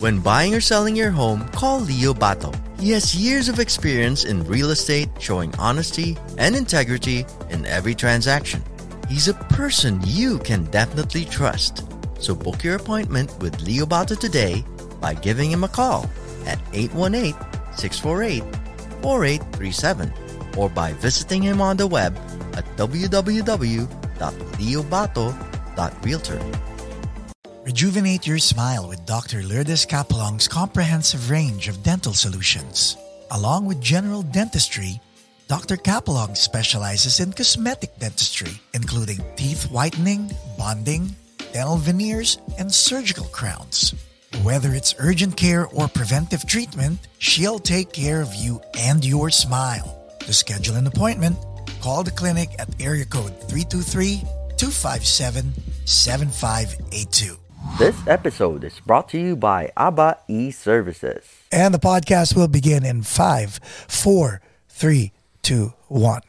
When buying or selling your home, call Leo Bato. He has years of experience in real estate, showing honesty and integrity in every transaction. He's a person you can definitely trust. So book your appointment with Leo Bato today by giving him a call at 818-648-4837 or by visiting him on the web at www.leobato.realtor. Rejuvenate your smile with Dr. Lourdes Capulong's comprehensive range of dental solutions. Along with general dentistry, Dr. Capelong specializes in cosmetic dentistry, including teeth whitening, bonding, dental veneers, and surgical crowns. Whether it's urgent care or preventive treatment, she'll take care of you and your smile. To schedule an appointment, call the clinic at area code 323 257 7582. This episode is brought to you by ABBA e-Services. And the podcast will begin in five, four, three, two, one.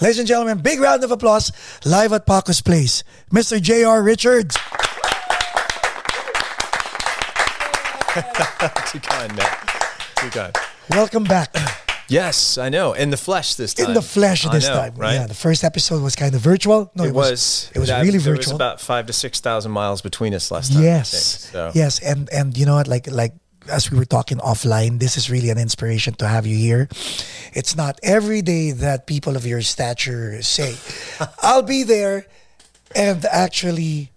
Ladies and gentlemen, big round of applause live at Paco's Place, Mr. J.R. Richards. Too kind, man. Too kind. Welcome back. Yes, I know. In the flesh this time. In the flesh this know, time. right? Yeah, the first episode was kind of virtual. No, it, was. It was that- really there virtual. was about five to six thousand miles between us last time. Yes, think, so. yes, and and you know what? Like like as we were talking offline, this is really an inspiration to have you here. It's not every day that people of your stature say, "I'll be there," and actually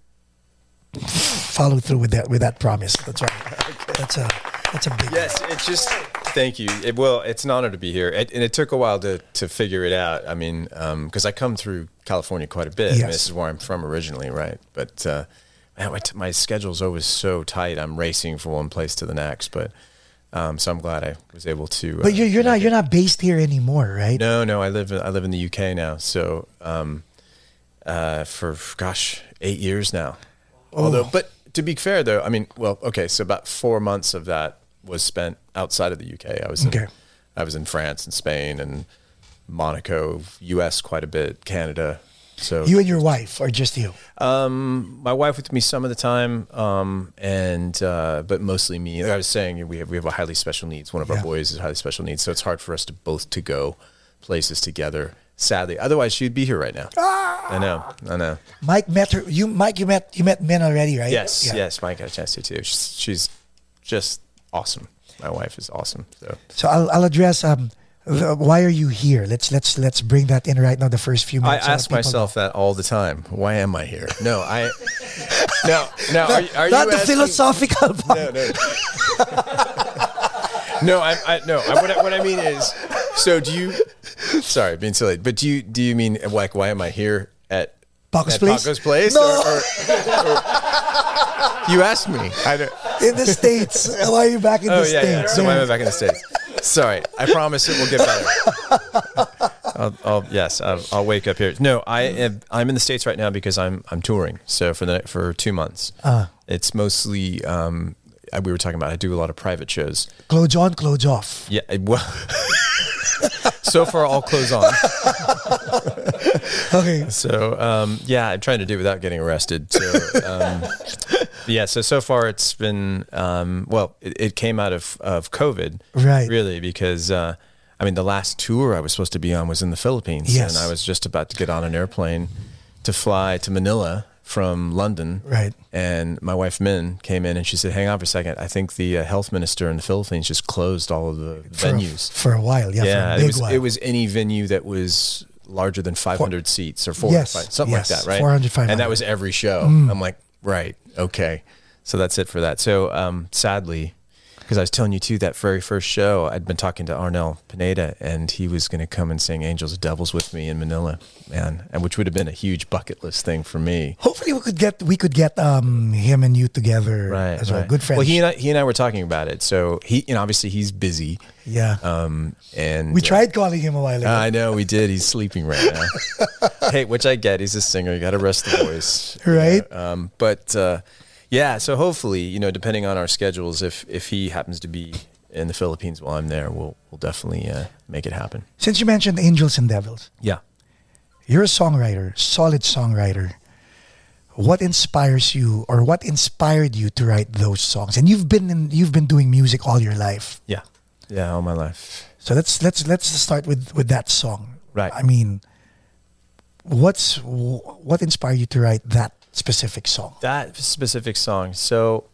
follow through with that with that promise. That's right. That's a that's a big. Yes, it's just thank you. It, well, it's an honor to be here, it, and it took a while to to figure it out. I mean, because I come through California quite a bit. I mean, this is where I'm from originally, right? But uh, man, my, t- my schedule's always so tight. I'm racing from one place to the next. But um, so I'm glad I was able to. But uh, you're you're not you're not based here anymore, right? No, no. I live in, I live in the UK now. So um, uh, for gosh, eight years now. Although, but to be fair though, I mean, well, okay. So about four months of that was spent outside of the UK. I was in, I was in France and Spain and Monaco, US quite a bit, Canada. So You and your wife, or just you? um, my wife with me some of the time, um, and uh, but mostly me. Like I was saying, we have we have a highly special needs. One of our boys is highly special needs, so it's hard for us to both to go places together. Sadly, otherwise she'd be here right now. I know, I know. Mike met her. You, Mike, you met you met Min already, right? Yes, Yeah. yes. Mike got a chance to too. She's, she's just awesome. My wife is awesome. So So I'll, I'll address um, why are you here? Let's let's let's bring that in right now. The first few minutes. I ask myself that all the time. Why am I here? No, I. No, no. Are, you- are not you the asking- philosophical part. No, no. no, I, I no. I, what, I, what I mean is, so do you? Sorry, being silly, but do you do you mean like why am I here at Paco's Place? Paco's place? No. Or, or- or- you asked me. In the states. Why are you back in oh the yeah, yeah. states? So am I Yeah. back in the states? Sorry, I promise it will get better. I'll, I'll, yes, I'll, I'll wake up here. No, I am, I'm in the states right now because I'm I'm touring. So for the for two months, Ah. it's mostly um, we were talking about. I do a lot of private shows. Clothes on, clothes off. Yeah, well, so far all clothes on. Okay. So um, yeah, I'm trying to do without getting arrested. So um, yeah, so so far it's been um, well, it, it came out of of COVID, Right. Really, because uh, I mean, the last tour I was supposed to be on was in the Philippines, Yes. and I was just about to get on an airplane to fly to Manila from London, Right. And my wife Min came in and she said, "Hang on for a second. I think the uh, health minister in the Philippines just closed all of the For, venues." for a while. Yeah. for yeah, a it was while. it was any venue that was larger than 500 seats or 400, Yes, something yes, like that, right? 400, 500. And that was every show. Mm. I'm like, right, okay. So that's it for that. So um, sadly, because I was telling you too, that very first show, I'd been talking to Arnel Pineda, and he was going to come and sing "Angels and Devils" with me in Manila, man, and which would have been a huge bucket list thing for me. Hopefully, we could get we could get um him and you together Right, as well. right. Good friends. Well, he and I, he and I were talking about it. So he, you know, obviously he's busy. yeah. Um, and we uh, tried calling him a while ago. I know we did. He's sleeping right now. hey, which I get. He's a singer. You got to rest the voice, Right. Yeah, Um, but uh, yeah, so hopefully, you know, depending on our schedules, if if he happens to be in the Philippines while I'm there, we'll we'll definitely uh, make it happen. Since you mentioned Angels and Devils, Yeah. you're a songwriter, solid songwriter. what inspires you or what inspired you to write those songs? And you've been in, you've been doing music all your life. Yeah. Yeah, all my life. So let's let's let's start with with that song. Right. I mean, what's what inspired you to write that specific song? That specific song. So,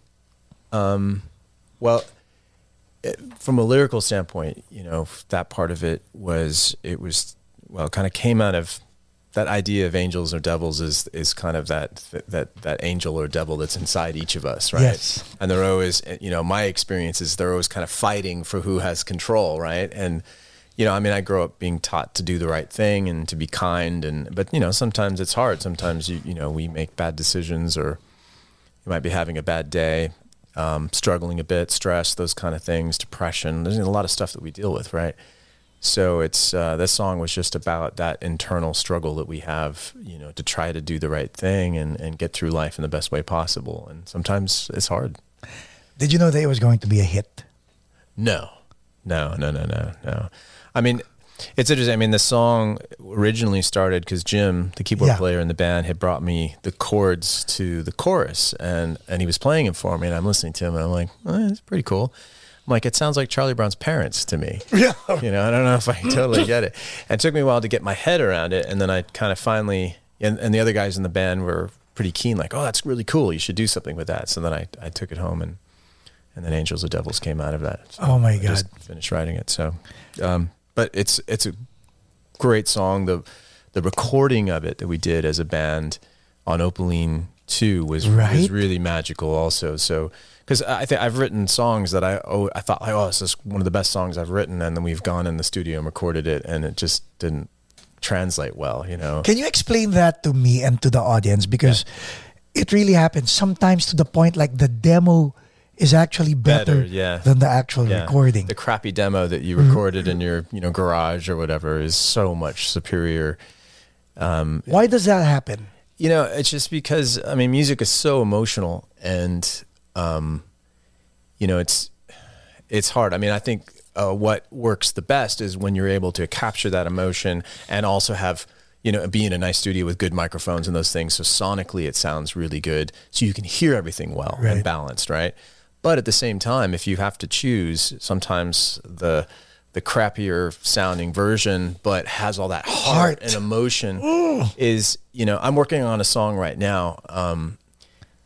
um, well, it, from a lyrical standpoint, you know, that part of it was it was well, kind of came out of that idea of angels or devils is is kind of that that that angel or devil that's inside each of us, right? Yes. And they're always, you know, my experience is they're always kind of fighting for who has control, right? And you know, I mean, I grew up being taught to do the right thing and to be kind, and but you know, sometimes it's hard. Sometimes you you know we make bad decisions, or you might be having a bad day, um, struggling a bit, stress, those kind of things, depression. There's a lot of stuff that we deal with, right? So it's uh, this song was just about that internal struggle that we have, you know, to try to do the right thing and, and get through life in the best way possible. And sometimes it's hard. Did you know that it was going to be a hit? No, no, no, no, no, no. I mean, it's interesting. I mean, the song originally started because Jim, the keyboard Yeah. player in the band, had brought me the chords to the chorus, and and he was playing it for me, and I'm listening to him, and I'm like, oh, it's pretty cool. I'm like, it sounds like Charlie Brown's parents to me. Yeah. You know, I don't know if I totally get it. And it took me a while to get my head around it, and then I kind of finally, and, and the other guys in the band were pretty keen, like, oh, that's really cool. You should do something with that. So then I, I took it home, and and then Angels or Devils came out of that. So Oh my god! I just finished writing it. So, um, but it's it's a great song. The the recording of it that we did as a band on Opaline Two was Right. was really magical. Also, so because I think I've written songs that I oh I thought like oh this is one of the best songs I've written, and then we've gone in the studio and recorded it, and it just didn't translate well. You know. Can you explain that to me and to the audience? Because it really happens sometimes to the point like the demo is actually better, Better, yeah. than the actual Yeah. recording. The crappy demo that you recorded in your you know garage or whatever is so much superior. Why does that happen? You know, it's just because I mean, music is so emotional, and um, you know, it's it's hard. I mean, I think uh, what works the best is when you're able to capture that emotion and also have you know be in a nice studio with good microphones and those things. So sonically, it sounds really good, so you can hear everything well Right. and balanced, right? But at the same time, if you have to choose, sometimes the the crappier sounding version, but has all that heart, and emotion, is you know I'm working on a song right now um,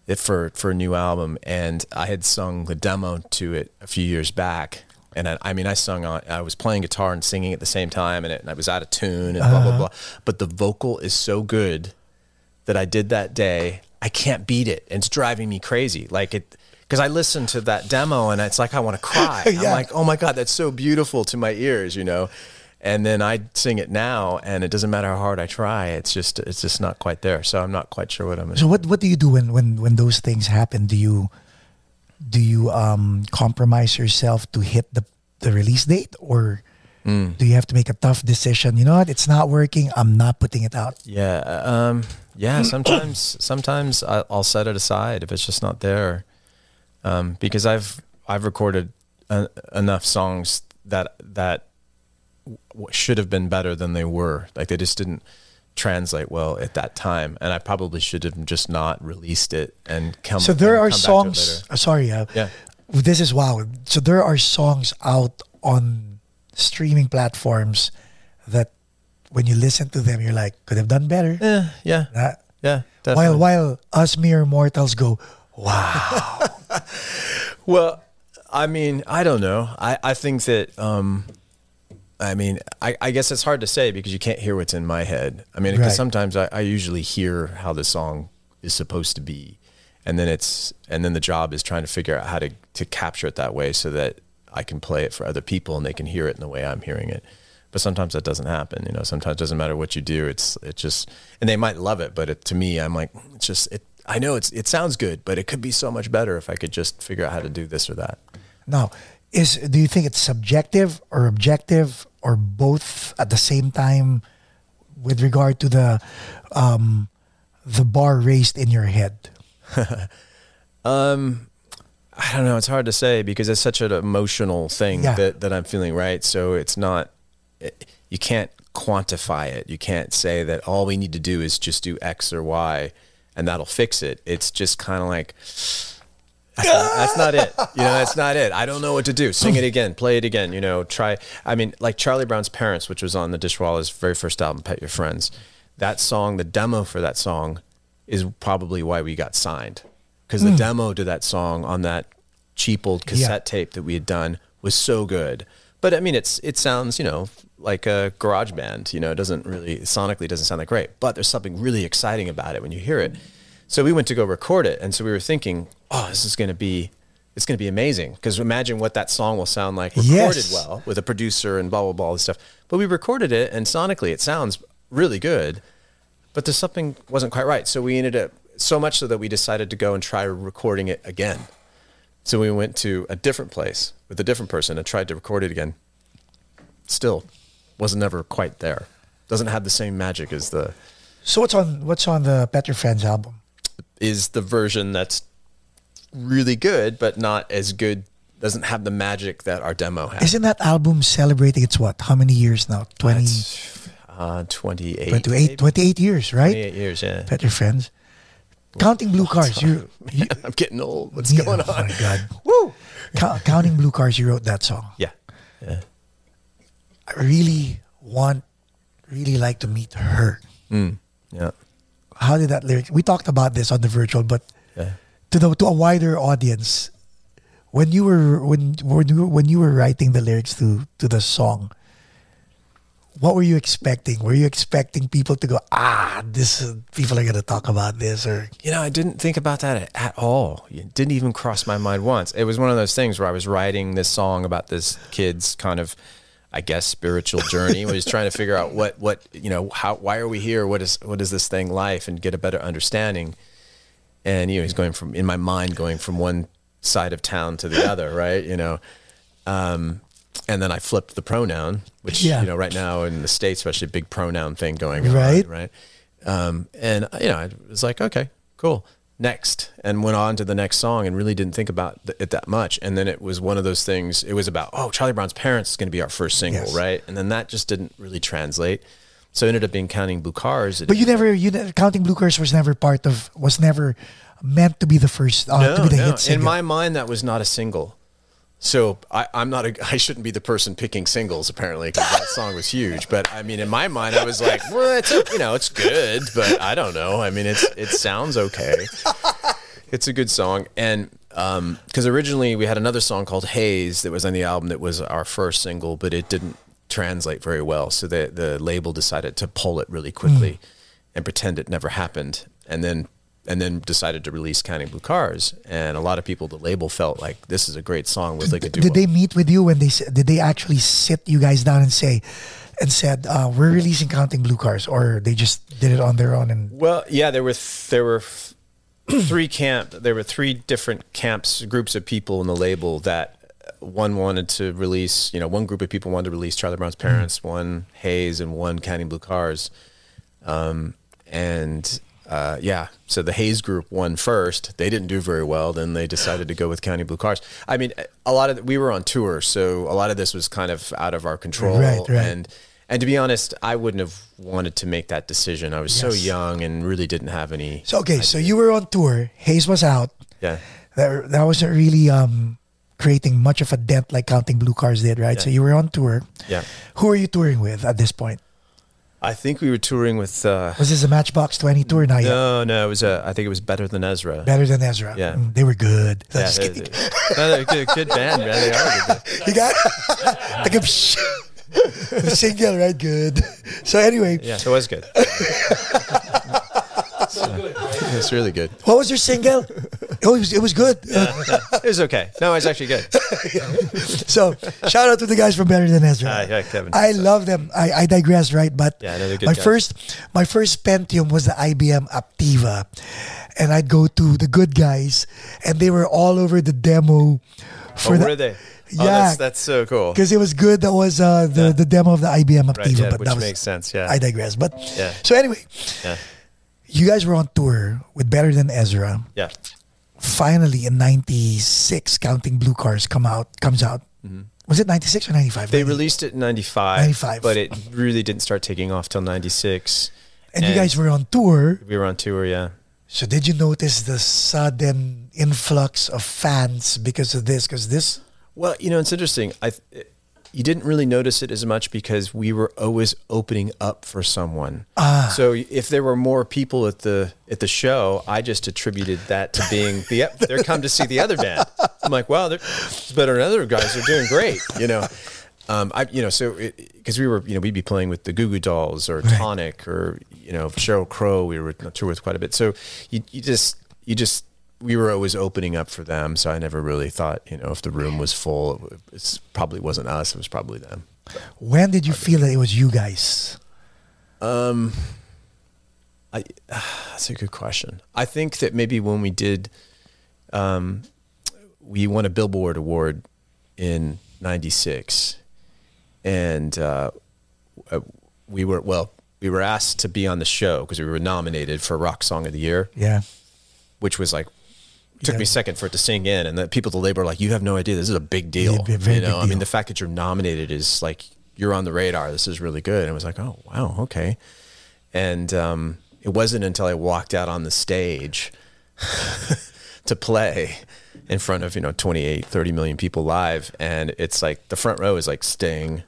it for for a new album, and I had sung the demo to it a few years back. And I, I mean, I sung on. I was playing guitar and singing at the same time, and, it, and I was out of tune and blah blah blah. But the vocal is so good that I did that day. I can't beat it. And it's driving me crazy. Like it, because I listened to that demo and it's like I want to cry. I'm like, oh my God, that's so beautiful to my ears, you know? And then I sing it now and it doesn't matter how hard I try. It's just, it's just not quite there. So I'm not quite sure what I'm So what what do you do when when when those things happen? Do you do you um compromise yourself to hit the the release date or Mm. do you have to make a tough decision? You know what? It's not working. I'm not putting it out. Yeah, um, yeah. Sometimes, sometimes I'll set it aside if it's just not there, um, because I've I've recorded uh, enough songs that that w- should have been better than they were. Like they just didn't translate well at that time, and I probably should have just not released it and come. So there are come back to it songs. uh, sorry, uh, Yeah. This is wow. So there are songs out on streaming platforms that when you listen to them, you're like, could have done better. Yeah, yeah, That- yeah. while while us mere mortals go, wow. Well, I mean, I don't know. I, I think that, um, I mean, I, I guess it's hard to say because you can't hear what's in my head. I mean, because Right. sometimes I, I usually hear how the song is supposed to be. And then it's, and then the job is trying to figure out how to, to capture it that way so that I can play it for other people and they can hear it in the way I'm hearing it. But sometimes that doesn't happen. You know, sometimes it doesn't matter what you do. It's, it just, and they might love it, but it, to me, I'm like, it's just, it, I know it's, it sounds good, but it could be so much better if I could just figure out how to do this or that. Now, is do you think it's subjective or objective or both at the same time with regard to the um, the bar raised in your head? I don't know. It's hard to say because it's such an emotional thing Yeah. that, that I'm feeling, right? So it's not, it, you can't quantify it. You can't say that all we need to do is just do X or Y and that'll fix it. It's just kind of like that's not, that's not it. You know, that's not it. I don't know what to do. Sing it again, play it again. You know, try. I mean, like Charlie Brown's Parents, which was on the Dishwalla's very first album, Pet Your Friends. That song, the demo for that song, is probably why we got signed because the hmm. demo to that song on that cheap old cassette Yeah. tape that we had done was so good. But I mean, it's it sounds you know like a garage band. You know, it doesn't really sonically doesn't sound that great, but there's something really exciting about it when you hear it. So we went to go record it, and so we were thinking, oh, this is going to be it's going to be amazing because imagine what that song will sound like recorded Yes. well with a producer and blah blah blah all this stuff. But we recorded it, and sonically it sounds really good but there's something wasn't quite right. So we ended up so much so that we decided to go and try recording it again. So we went to a different place with a different person and tried to record it again. Still, wasn't never quite there. Doesn't have the same magic as the So what's on what's on the Pet Your Friends album? is the version that's really good, but not as good. Doesn't have the magic that our demo has. Isn't that album celebrating its what? How many years now? 20, That's, uh, 28, 28, 28, years, right? 28 years, yeah. Pet Your Friends. Counting Blue Cars. You, you I'm getting old. What's yeah, going oh on? my God. Woo! Cou- Counting Blue Cars, you wrote that song. Yeah. Yeah. I really want, really like to meet her. Mm, yeah. How did that lyric? We talked about this on the virtual, but Yeah. to the to a wider audience, when you were when when you were, when you were writing the lyrics to to the song, what were you expecting? Were you expecting people to go, ah, this is, people are gonna talk about this, or You know, I didn't think about that at, at all. It didn't even cross my mind once. It was one of those things where I was writing this song about this kid's kind of, I guess, spiritual journey. was trying to figure out what, what you know, how, why are we here? What is, what is this thing life, and get a better understanding. And you know, he's going from in my mind, going from one side of town to the other, right? You know, um, and then I flipped the pronoun, which Yeah. you know, right now in the states, especially a big pronoun thing going Right. on, right? Um, and you know, I was like, okay, cool, next, and went on to the next song, and really didn't think about it that much. And then it was one of those things. It was about, oh, Charlie Brown's parents is going to be our first single, Yes. right? And then that just didn't really translate. So it ended up being counting blue cars. But you never you ne- counting blue cars was never part of was never meant to be the first uh, to be the hit In my mind, that was not a single. So I, I'm not. A, I shouldn't be the person picking singles apparently because that song was huge. But I mean, in my mind, I was like, well, it's you know, it's good, but I don't know. I mean, it's it sounds okay. It's a good song, and um, because originally we had another song called Haze that was on the album that was our first single, but it didn't translate very well. So the the label decided to pull it really quickly hmm. and pretend it never happened, and then and then decided to release Counting Blue Cars. And a lot of people, the label felt like this is a great song with like a duo. did they meet with you when they s- did they actually sit you guys down and say and said uh, we're releasing counting blue cars or they just did it on their own and Well, yeah, there were th- there were three camp. There were three different camps, groups of people in the label that uh, one wanted to release. You know, one group of people wanted to release Charlie Brown's Parents, one Haze, and one Counting Blue Cars. Um, and uh, yeah, so the Haze group won first. They didn't do very well. Then they decided to go with Counting Blue Cars. I mean, a lot of we were on tour, so a lot of this was kind of out of our control. Right, right. And and to be honest, I wouldn't have wanted to make that decision. I was so young and really didn't have any. so okay so you were on tour haze was out Yeah, that, that wasn't really um creating much of a dent like counting blue cars did right so you were on tour yeah. who are you touring with at this point I think we were touring with. Uh, was this a matchbox 20 tour now yet no, no, it was. Uh, I think it was better than Ezra. better than ezra Yeah. Mm, they were good Yeah, they, they, no, they're a good, good band, man. They are good you got like a the single right good so anyway Yeah, it was good. it's really good. what was your single oh, it was, it was good It was okay. No, it was actually good. So shout out to the guys from Better Than Ezra. Ah, yeah, Kevin. I love them. I, I digress, right? But Yeah, no, good my guys. first my first Pentium was the IBM Aptiva, and I'd go to the good guys, and they were all over the demo. For oh, the, were they? Yeah. Oh, that's, that's so cool. Because it was good. That was uh, the the demo of the IBM Aptiva. Right, yeah, but which that was, makes sense. Yeah. I digress. But Yeah. so anyway, yeah. You guys were on tour with Better Than Ezra. Yeah. Finally, in '96, Counting Blue Cars come out comes out. Was it '96 or '95? Mm-hmm. They released it in 95, 95. but it really didn't start taking off till 96. and you guys were on tour. We were on tour, yeah. So did you notice the sudden influx of fans because of this? Because this, Well, you know, it's interesting. I you didn't really notice it as much because we were always opening up for someone. Ah. So if there were more people at the at the show, I just attributed that to being the they're come to see the other band. I'm like, wow, they're it's better than other guys. They're doing great, you know. Um, I you know so because we were you know we'd be playing with the Goo Goo Dolls or Tonic or you know Sheryl Crow. We were on tour with quite a bit. So you you just you just we were always opening up for them. So I never really thought, you know, if the room was full, it probably wasn't us. It was probably them. when did you feel that it was you guys? Um, I, that's a good question. I think that maybe when we did, um, we won a Billboard award in 96 and, uh, uh, we were, well, we were asked to be on the show because we were nominated for rock song of the year, Yeah. which was like took Yeah. me a second for it to sink in, and the people at the label are like, "You have no idea. This is a big deal." Yeah, you know, I mean, the fact that you're nominated is like you're on the radar. This is really good. And I was like, "Oh, wow, okay." And um, it wasn't until I walked out on the stage to play in front of you know 28, 30 million people live, and it's like the front row is like Sting,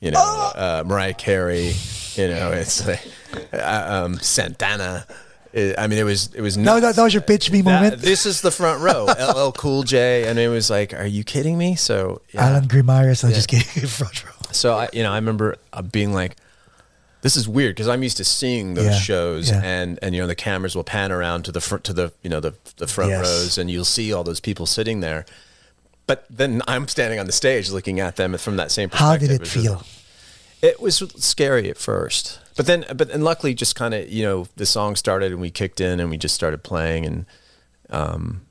you know, uh, Mariah Carey, you know, it's like uh, um, Santana. It- I mean, it was it was No, that, that was your pitch me that- moment. this is the front row. LL Cool J, and it was like, "Are you kidding me?" So, yeah. Alan Grimaris, I just kidding. Front row. so I, you know, I remember uh, being like, "This is weird" because I'm used to seeing those Yeah, shows, yeah. and and you know, the cameras will pan around to the front to the you know the the front Yes. rows, and you'll see all those people sitting there. But then I'm standing on the stage looking at them from that same perspective. How did it was just- feel? it was scary at first, but then, but and luckily, just kind of you know the song started and we kicked in and we just started playing and, um,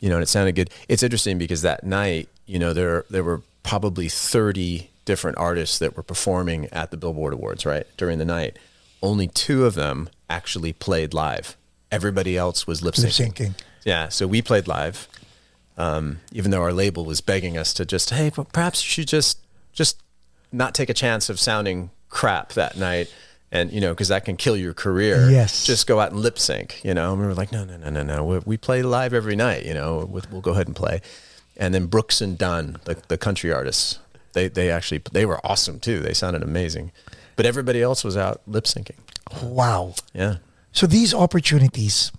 you know, and it sounded good. It's interesting because that night, you know, there there were probably thirty different artists that were performing at the Billboard Awards right during the night. Only two of them actually played live. Everybody else was lip syncing. Yeah, so we played live, um, even though our label was begging us to just, hey, perhaps you should just just not take a chance of sounding crap that night, and you know, because that can kill your career. Yes. just go out and lip sync. You know, and we were like, no, no, no, no, no. We, we play live every night. You know, we'll, we'll go ahead and play. And then Brooks and Dunn, the, the country artists, they they actually they were awesome too. They sounded amazing, but everybody else was out lip syncing. Wow. Yeah. So these opportunities,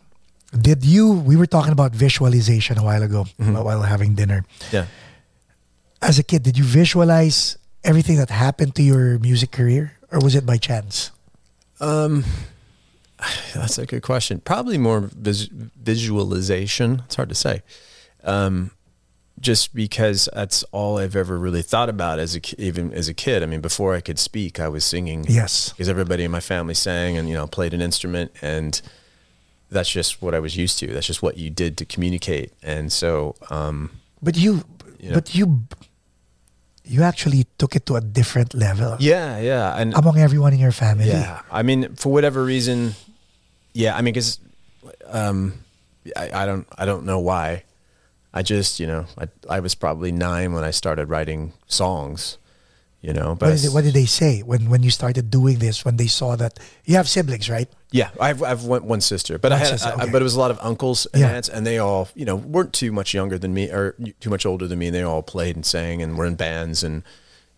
did you? We were talking about visualization a while ago Mm-hmm. while having dinner. Yeah. As a kid, did you visualize everything that happened to your music career, or was it by chance? That's a good question. Probably more vis- visualization. It's hard to say. Um, just because that's all I've ever really thought about as a even as a kid. I mean, before I could speak, I was singing. Yes. because everybody in my family sang and you know played an instrument, and that's just what I was used to. That's just what you did to communicate. And so, um, But you, Yeah. but you, you actually took it to a different level yeah, yeah, and among everyone in your family. Yeah, I mean, for whatever reason, yeah. I mean, because um, I, I don't, I don't know why. I just, you know, I, I was probably nine when I started writing songs, you know. But What did, they, what did they say when when you started doing this? When they saw that you have siblings, right? yeah, I've, I've one, one sister, but I had, sister, I- okay. but it was a lot of uncles and Yeah. aunts, and they all, you know, weren't too much younger than me or too much older than me. And they all played and sang and were in bands and.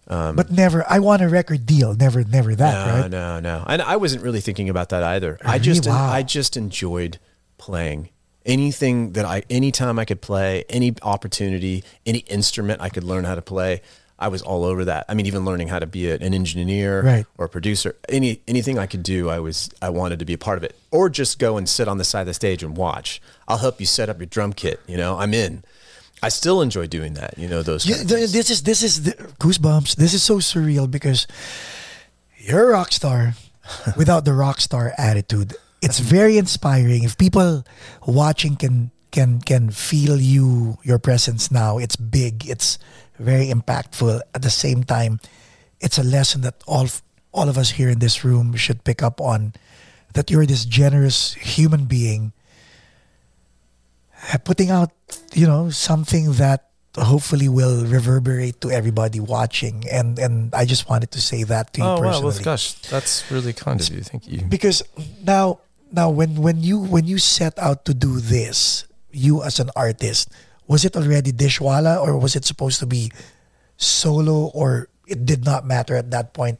Um, but never. I want a record deal. Never, never that, no, right? No, no, And I wasn't really thinking about that either. I just, Wow. I just enjoyed playing anything that I, anytime I could play, any opportunity, any instrument I could learn how to play. I was all over that. I mean, even learning how to be an engineer Right. or a producer, any anything I could do, I was I wanted to be a part of it, or just go and sit on the side of the stage and watch. I'll help you set up your drum kit. You know, I'm in. I still enjoy doing that. You know, those. Yeah, this is this is the, goosebumps. This is so surreal because you're a rock star without the rock star attitude. It's very inspiring. If people watching can can can feel you your presence now, it's big. It's very impactful. At the same time, it's a lesson that all all of us here in this room should pick up on. That you're this generous human being uh, putting out, you know, something that hopefully will reverberate to everybody watching. And and I just wanted to say that to you Oh wow! personally. Well, gosh, that's really kind of you. Thank you. Because now Now, when when you when you set out to do this, you as an artist, was it already Dishwalla or was it supposed to be solo or it did not matter at that point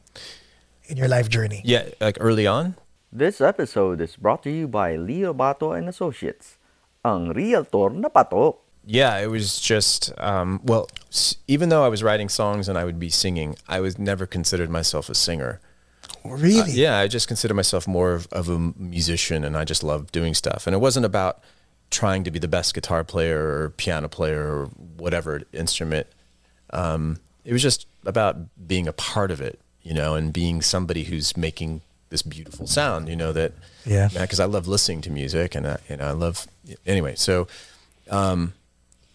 in your life journey? Yeah, like early on. This episode is brought to you by Leo Bato and Associates, ang realtor na patok. Yeah, it was just um, well, s- even though I was writing songs and I would be singing, I was never considered myself a singer. Really? Uh, yeah, I just consider myself more of, of a musician, and I just love doing stuff. And it wasn't about trying to be the best guitar player or piano player or whatever instrument. Um, it was just about being a part of it, you know, and being somebody who's making this beautiful sound, you know, that Yeah. because I love listening to music and I, you know, I love anyway. So, um,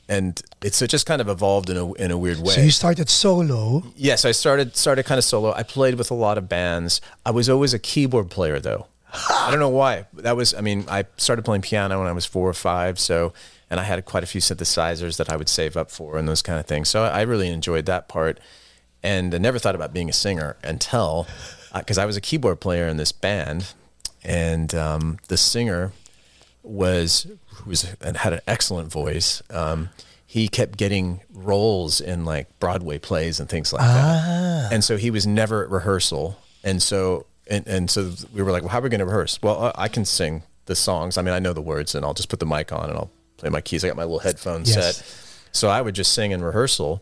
and it's it just kind of evolved in a in a weird way. So you started solo. Yes, I started started kind of solo. I played with a lot of bands. I was always a keyboard player though. I don't know why. That was I mean, I started playing piano when I was 4 or 5, so and I had quite a few synthesizers that I would save up for and those kind of things. So I really enjoyed that part and I never thought about being a singer until because I was a keyboard player in this band and um, the singer was who was and had an excellent voice. Um, he kept getting roles in like Broadway plays and things like that, and so he was never at rehearsal. And so and and so we were like, well, how are we going to rehearse? Well, I I can sing the songs. I mean, I know the words, and I'll just put the mic on and I'll play my keys. I got my little headphone Yes. set, so I would just sing in rehearsal,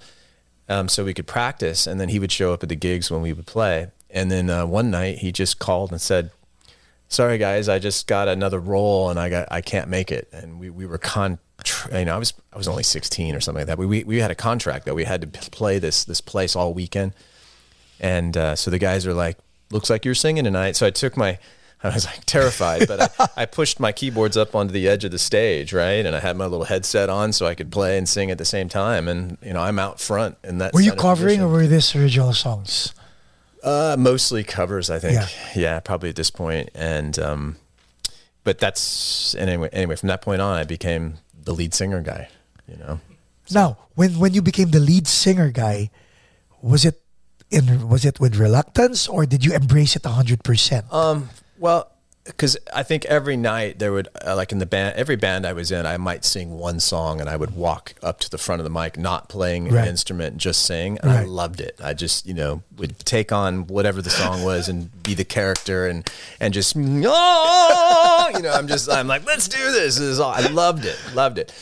um, so we could practice. And then he would show up at the gigs when we would play. And then uh, one night he just called and said, sorry guys, I just got another role and I got I can't make it. And we, we were con you know, I was I was only 16 or something like that. We we, we had a contract that we had to play this this place all weekend. And uh, so the guys are like, looks like you're singing tonight. So I took my I was like terrified, but I, I pushed my keyboards up onto the edge of the stage, right? And I had my little headset on so I could play and sing at the same time. And you know, I'm out front in that. Were you covering or were this original songs? Uh, mostly covers, I think. Yeah. Yeah. probably at this point. And um, but that's anyway. Anyway, from that point on, I became the lead singer guy. You know. Now, when when you became the lead singer guy, was it in was it with reluctance or did you embrace it hundred percent? Um. Well, because I think every night there would uh, like in the band, every band I was in, I might sing one song and I would walk up to the front of the mic, not playing Right. an instrument, just sing, and I loved it. I just you know would take on whatever the song was and be the character and and just oh, you know I'm just I'm like let's do this. This is all. I loved it, loved it.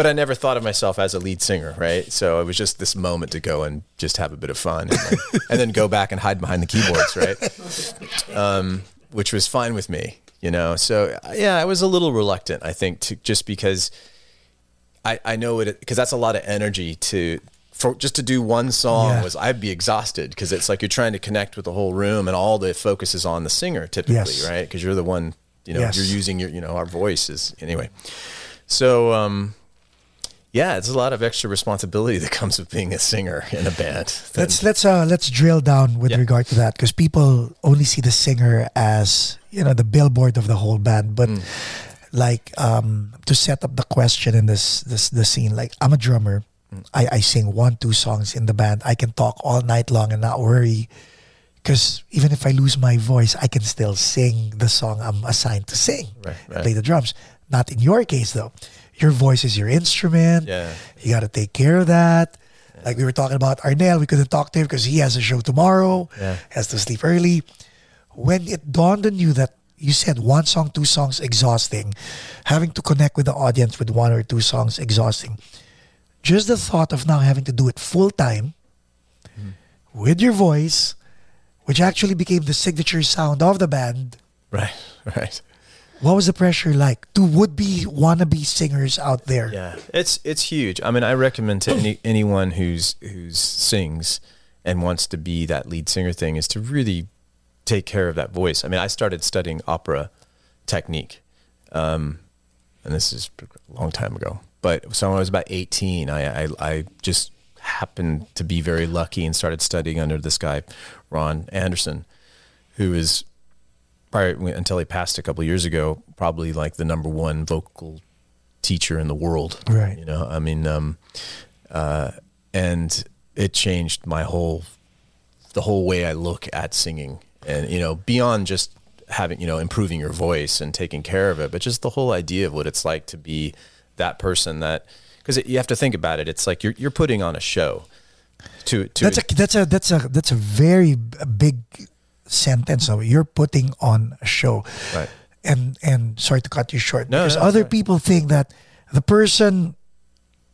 But I never thought of myself as a lead singer, right? So it was just this moment to go and just have a bit of fun, and then, and then go back and hide behind the keyboards, right? Um, which was fine with me, you know. So yeah, I was a little reluctant, I think, to just because I I know it because that's a lot of energy to for just to do one song Yeah. was I'd be exhausted because it's like you're trying to connect with the whole room and all the focus is on the singer typically, Yes. right? Because you're the one, you know, Yes. you're using your you know our voices anyway. So um, yeah, it's a lot of extra responsibility that comes with being a singer in a band. Let's let's uh let's drill down with Yeah. regard to that because people only see the singer as you know the billboard of the whole band, but Mm. like um to set up the question in this this the scene, like I'm a drummer. Mm. I, I sing one, two songs in the band. I can talk all night long and not worry. Because even if I lose my voice, I can still sing the song I'm assigned to sing. Right, right. Play the drums. Not in your case though. Your voice is your instrument. Yeah. You got to take care of that. Like we were talking about Arnel, we couldn't talk to him because he has a show tomorrow. Yeah. Has to sleep early. When it dawned on you that you said one song, two songs, exhausting, having to connect with the audience with one or two songs, exhausting. Just the thought of now having to do it full time mm-hmm. with your voice, which actually became the signature sound of the band. Right, right. What was the pressure like to would-be wannabe singers out there? Yeah, it's it's huge. I mean, I recommend to any anyone who's who's sings and wants to be that lead singer thing is to really take care of that voice. I mean, I started studying opera technique, um, and this is a long time ago. But so when I was about eighteen, I I, I just happened to be very lucky and started studying under this guy, Ron Anderson, who is prior until he passed a couple of years ago, probably like the number one vocal teacher in the world. Right. You know, I mean, um, uh, and it changed my whole, the whole way I look at singing, and you know, beyond just having you know improving your voice and taking care of it, but just the whole idea of what it's like to be that person that because you have to think about it. It's like you're you're putting on a show. To to That's a that's a that's a that's a very big sentence. So you're putting on a show, Right. And and sorry to cut you short No, because no, other people think that the person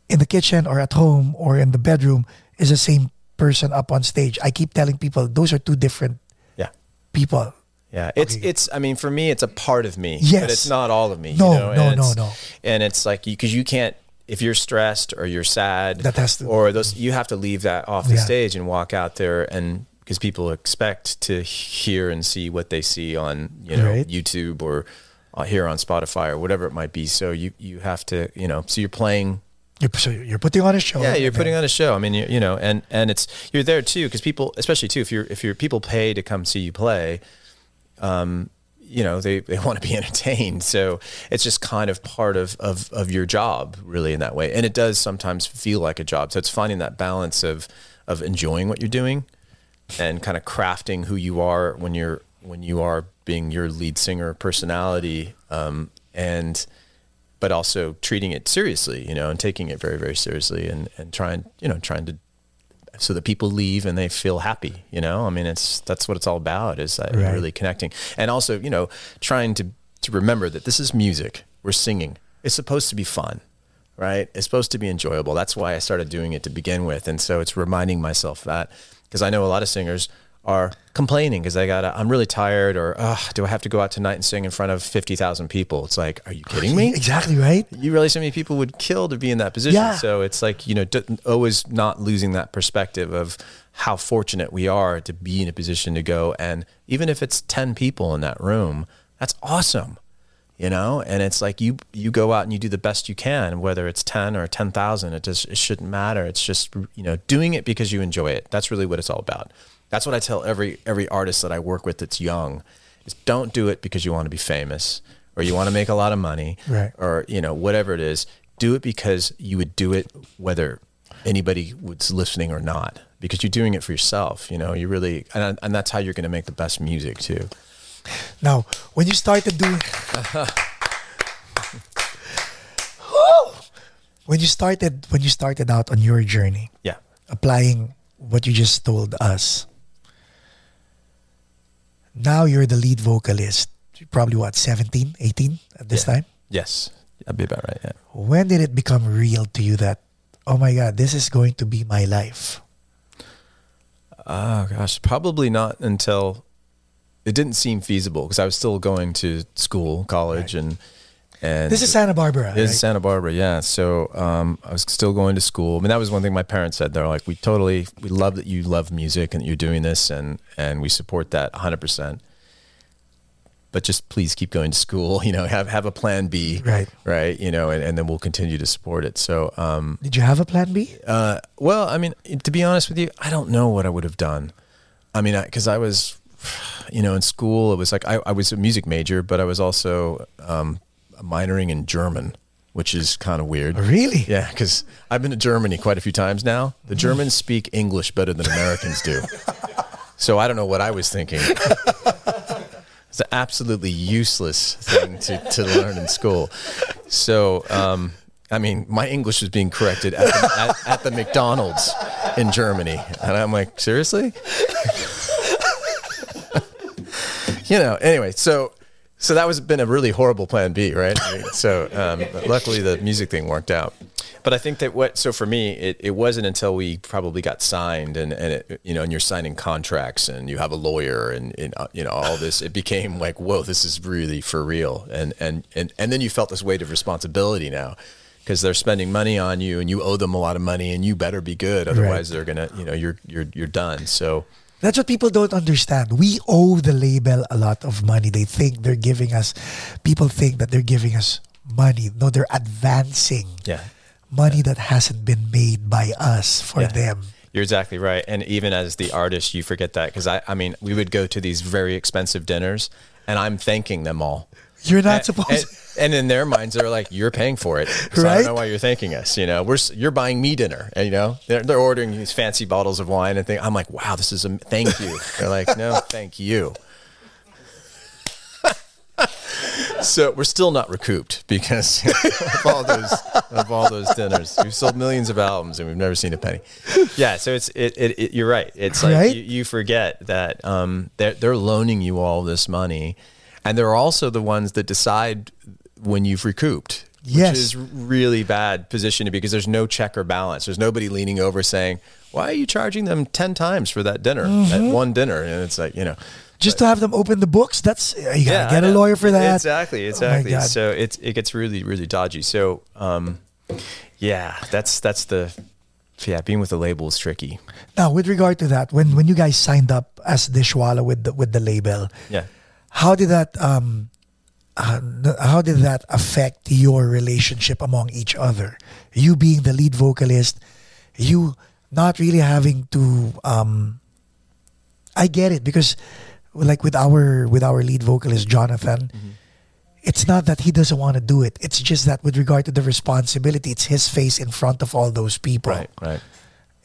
in the kitchen or at home or in the bedroom is the same person up on stage. I keep telling people those are two different yeah. people. Yeah, it's Okay. it's. I mean, for me, it's a part of me, Yes. but it's not all of me. No, you know? no, no, no. And it's like because you, can't if you're stressed or you're sad, That has to- or those you have to leave that off the Yeah. stage and walk out there and because people expect to hear and see what they see on you know Right. YouTube or uh, here on Spotify or whatever it might be. So you you have to you know so you're playing You're, so you're putting on a show. yeah, you're putting on a show. I mean, you, you know, and and it's you're there too because people, especially too, if you're if you're people pay to come see you play, um, you know, they they want to be entertained. So it's just kind of part of of of your job, really, in that way. And it does sometimes feel like a job. So it's finding that balance of of enjoying what you're doing and kind of crafting who you are when you're when you are being your lead singer personality, um, and but also treating it seriously, you know, and taking it very, very seriously and, and trying, you know, trying to, so that people leave and they feel happy, you know, I mean, it's, that's what it's all about is that Right. really connecting and also, you know, trying to, to remember that this is music. We're singing. It's supposed to be fun, right? It's supposed to be enjoyable. That's why I started doing it to begin with. And so it's reminding myself that because I know a lot of singers are complaining because they got I'm really tired or do I have to go out tonight and sing in front of 50,000 people? It's like, are you kidding me? Exactly right. you realize how many people would kill to be in that position. Yeah. So it's like, you know, d- always not losing that perspective of how fortunate we are to be in a position to go. And even if it's 10 people in that room, that's awesome, you know? And it's like you, you go out and you do the best you can, whether it's 10 or 10,000, it just, it shouldn't matter. It's just, you know, doing it because you enjoy it. That's really what it's all about. That's what I tell every, every artist that I work with that's young is don't do it because you want to be famous or you want to make a lot of money Right. or you know whatever it is do it because you would do it whether anybody was listening or not because you're doing it for yourself you know you really and, and that's how you're going to make the best music too Now, when you started doing, when you started when you started out on your journey, yeah applying what you just told us. Now you're the lead vocalist. Probably what 17, 18 at this Yeah. time. yes that'd be about right yeah When did it become real to you that oh my god, this is going to be my life? oh gosh probably not until it didn't seem feasible because i was still going to school college and and This is Santa Barbara. It is right? Santa Barbara, yeah. So um, I was still going to school. I mean, that was one thing my parents said. They're like, "We totally, we love that you love music and that you're doing this, and and we support that 100 percent. But just please keep going to school. You know, have have a plan B, Right. Right. You know, and, and then we'll continue to support it. So, um, Did you have a plan B? uh, well, I mean, to be honest with you, I don't know what I would have done. I mean, because I, was, you know, in school, it was like I, I was a music major, but I was also um, minoring in German, which is kind of weird. Really? Yeah, because I've been to Germany quite a few times now. The Germans speak English better than Americans do. So I don't know what I was thinking. It's an absolutely useless thing to, to learn in school. So, um, I mean, my English was being corrected at the, at, at the McDonald's in Germany. And I'm like, seriously? you know, anyway, so so that was been a really horrible plan B, right? so um, luckily the music thing worked out. But I think that what so for me it, it wasn't until we probably got signed and and it, you know and you're signing contracts and you have a lawyer and, and uh, you know all this it became like whoa this is really for real and and and and then you felt this weight of responsibility now because they're spending money on you and you owe them a lot of money and you better be good otherwise they're gonna you know you're you're you're done so That's what people don't understand. We owe the label a lot of money. They think they're giving us, people think that they're giving us money. No, they're advancing yeah money that hasn't been made by us for Yeah. them. You're exactly right. And even as the artist, you forget that because I, I mean, we would go to these very expensive dinners and I'm thanking them all. You're not And- supposed and, and in their minds, they're like, "You're paying for it, so I don't know why you're thanking us." You know, we're you're buying me dinner, and you know they're they're ordering these fancy bottles of wine and thing. I'm like, "Wow, this is a thank you." They're like, "No, thank you." so we're still not recouped because of all those of all those dinners. We've sold millions of albums and we've never seen a penny. Yeah, so it's it, it, it you're right. It's like Right? you, you forget that um, they're they're loaning you all this money, and they're also the ones that decide when you've recouped. Yes. Which is really bad position to be because there's no check or balance. There's nobody leaning over saying, "Why are you charging them ten times for that dinner, Mm-hmm. that one dinner?" And it's like you know, Just to have them open the books, that's you gotta yeah, get a lawyer for that. Exactly, Oh exactly. God. so it's it gets really really dodgy. So um, yeah, that's that's the yeah being with the label is tricky. Now, with regard to that, when when you guys signed up as Dishwalla with the, with the label, Yeah. how did that um, uh, how did that affect your relationship among each other? You being the lead vocalist, you not really having to. Um, I get it because, like with our with our lead vocalist Jonathan, Mm-hmm. it's not that he doesn't want to do it. It's just that with regard to the responsibility, it's his face in front of all those people. Right, right.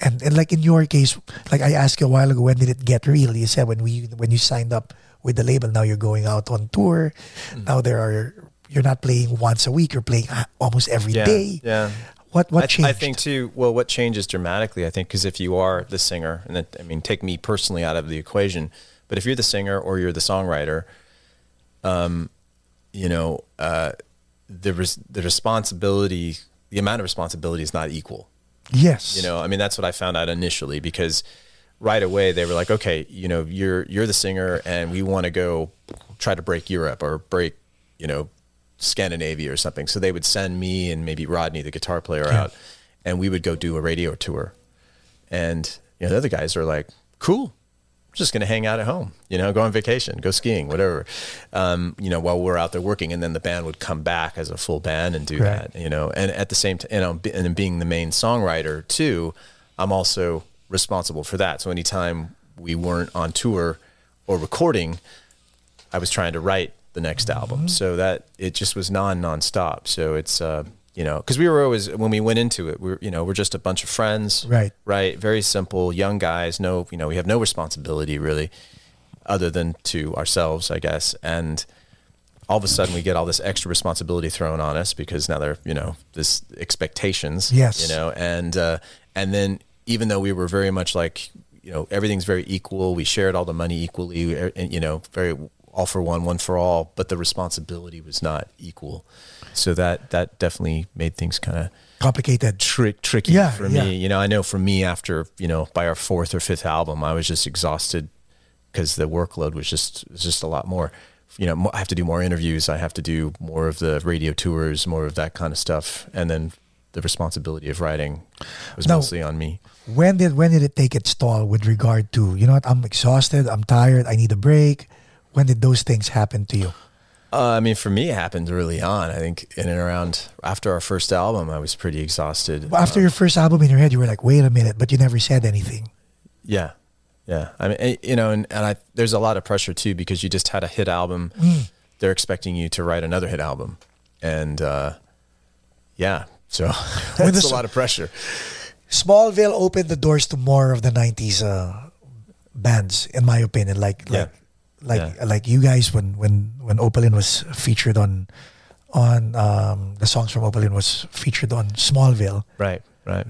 And and like in your case, like I asked you a while ago, when did it get real? You said when we when you signed up with the label. Now you're going out on tour. Mm. Now there are you're not playing once a week. You're playing almost every Yeah, day. yeah. What what I, changed? I think too. Well, what changes dramatically, I think, because if you are the singer, and that, I mean, take me personally out of the equation, but if you're the singer or you're the songwriter, um, you know, uh, the res- the responsibility, the amount of responsibility is not equal. yes. You know, I mean, that's what I found out initially because right away they were like, okay, you know, you're you're the singer, and we want to go try to break Europe or break, you know, Scandinavia or something. So they would send me and maybe Rodney, the guitar player, out, and we would go do a radio tour. And you know, the other guys are like, cool. I'm just going to hang out at home, you know, go on vacation, go skiing, whatever. Um, you know, while we're out there working, and then the band would come back as a full band and do Right. that, you know. And at the same time, you know, and being the main songwriter too, I'm also responsible for that. So anytime we weren't on tour or recording, I was trying to write the next Mm-hmm. album. So that it just was non nonstop. So it's uh, you know, because we were always when we went into it, we're you know we're just a bunch of friends, Right. Right, very simple, young guys. No, you know, we have no responsibility really, other than to ourselves, I guess. And all of a sudden, we get all this extra responsibility thrown on us because now they're you know this expectations, Yes. you know, and uh, and then even though we were very much like you know everything's very equal, we shared all the money equally, er, and you know very all for one, one for all, but the responsibility was not equal. So that that definitely made things kind of Complicated. trick tricky Yeah, for yeah. me. You know, I know for me after you know by our fourth or fifth album, I was just exhausted because the workload was just was just a lot more. You know, I have to do more interviews. I have to do more of the radio tours, more of that kind of stuff, and then the responsibility of writing was Now- mostly on me. When did when did it take its toll with regard to you know what I'm exhausted, I'm tired, I need a break. When did those things happen to you? Uh, I mean, for me, it happened early on. I think in and around after our first album, I was pretty exhausted. well, After your first album in your head, you were like, wait a minute, but you never said anything. Yeah, yeah. I mean, eh, you know, and, and I there's a lot of pressure too because you just had a hit album. Mm. They're expecting you to write another hit album, and uh, yeah, so that's a lot of pressure. Smallville opened the doors to more of the '90s uh, bands, in my opinion. Like, Yeah. like, like, Yeah. like you guys when when when Opaline was featured on on um, the songs from Opaline was featured on Smallville. Right, right.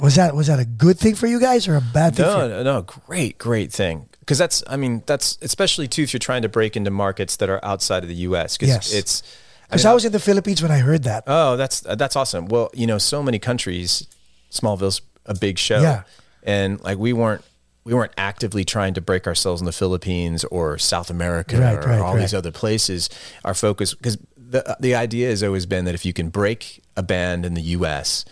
Was that was that a good thing for you guys or a bad thing? No, no, no, great, great thing. Because that's, I mean, that's especially too if you're trying to break into markets that are outside of the U.S. Because Yes. it's. Because mean, I was in the Philippines when I heard that. Oh, that's that's awesome. Well, you know, so many countries, Smallville's a big show, Yeah. and like we weren't we weren't actively trying to break ourselves in the Philippines or South America Right, or right, all these other places. Our focus because the the idea has always been that if you can break a band in the U.S.,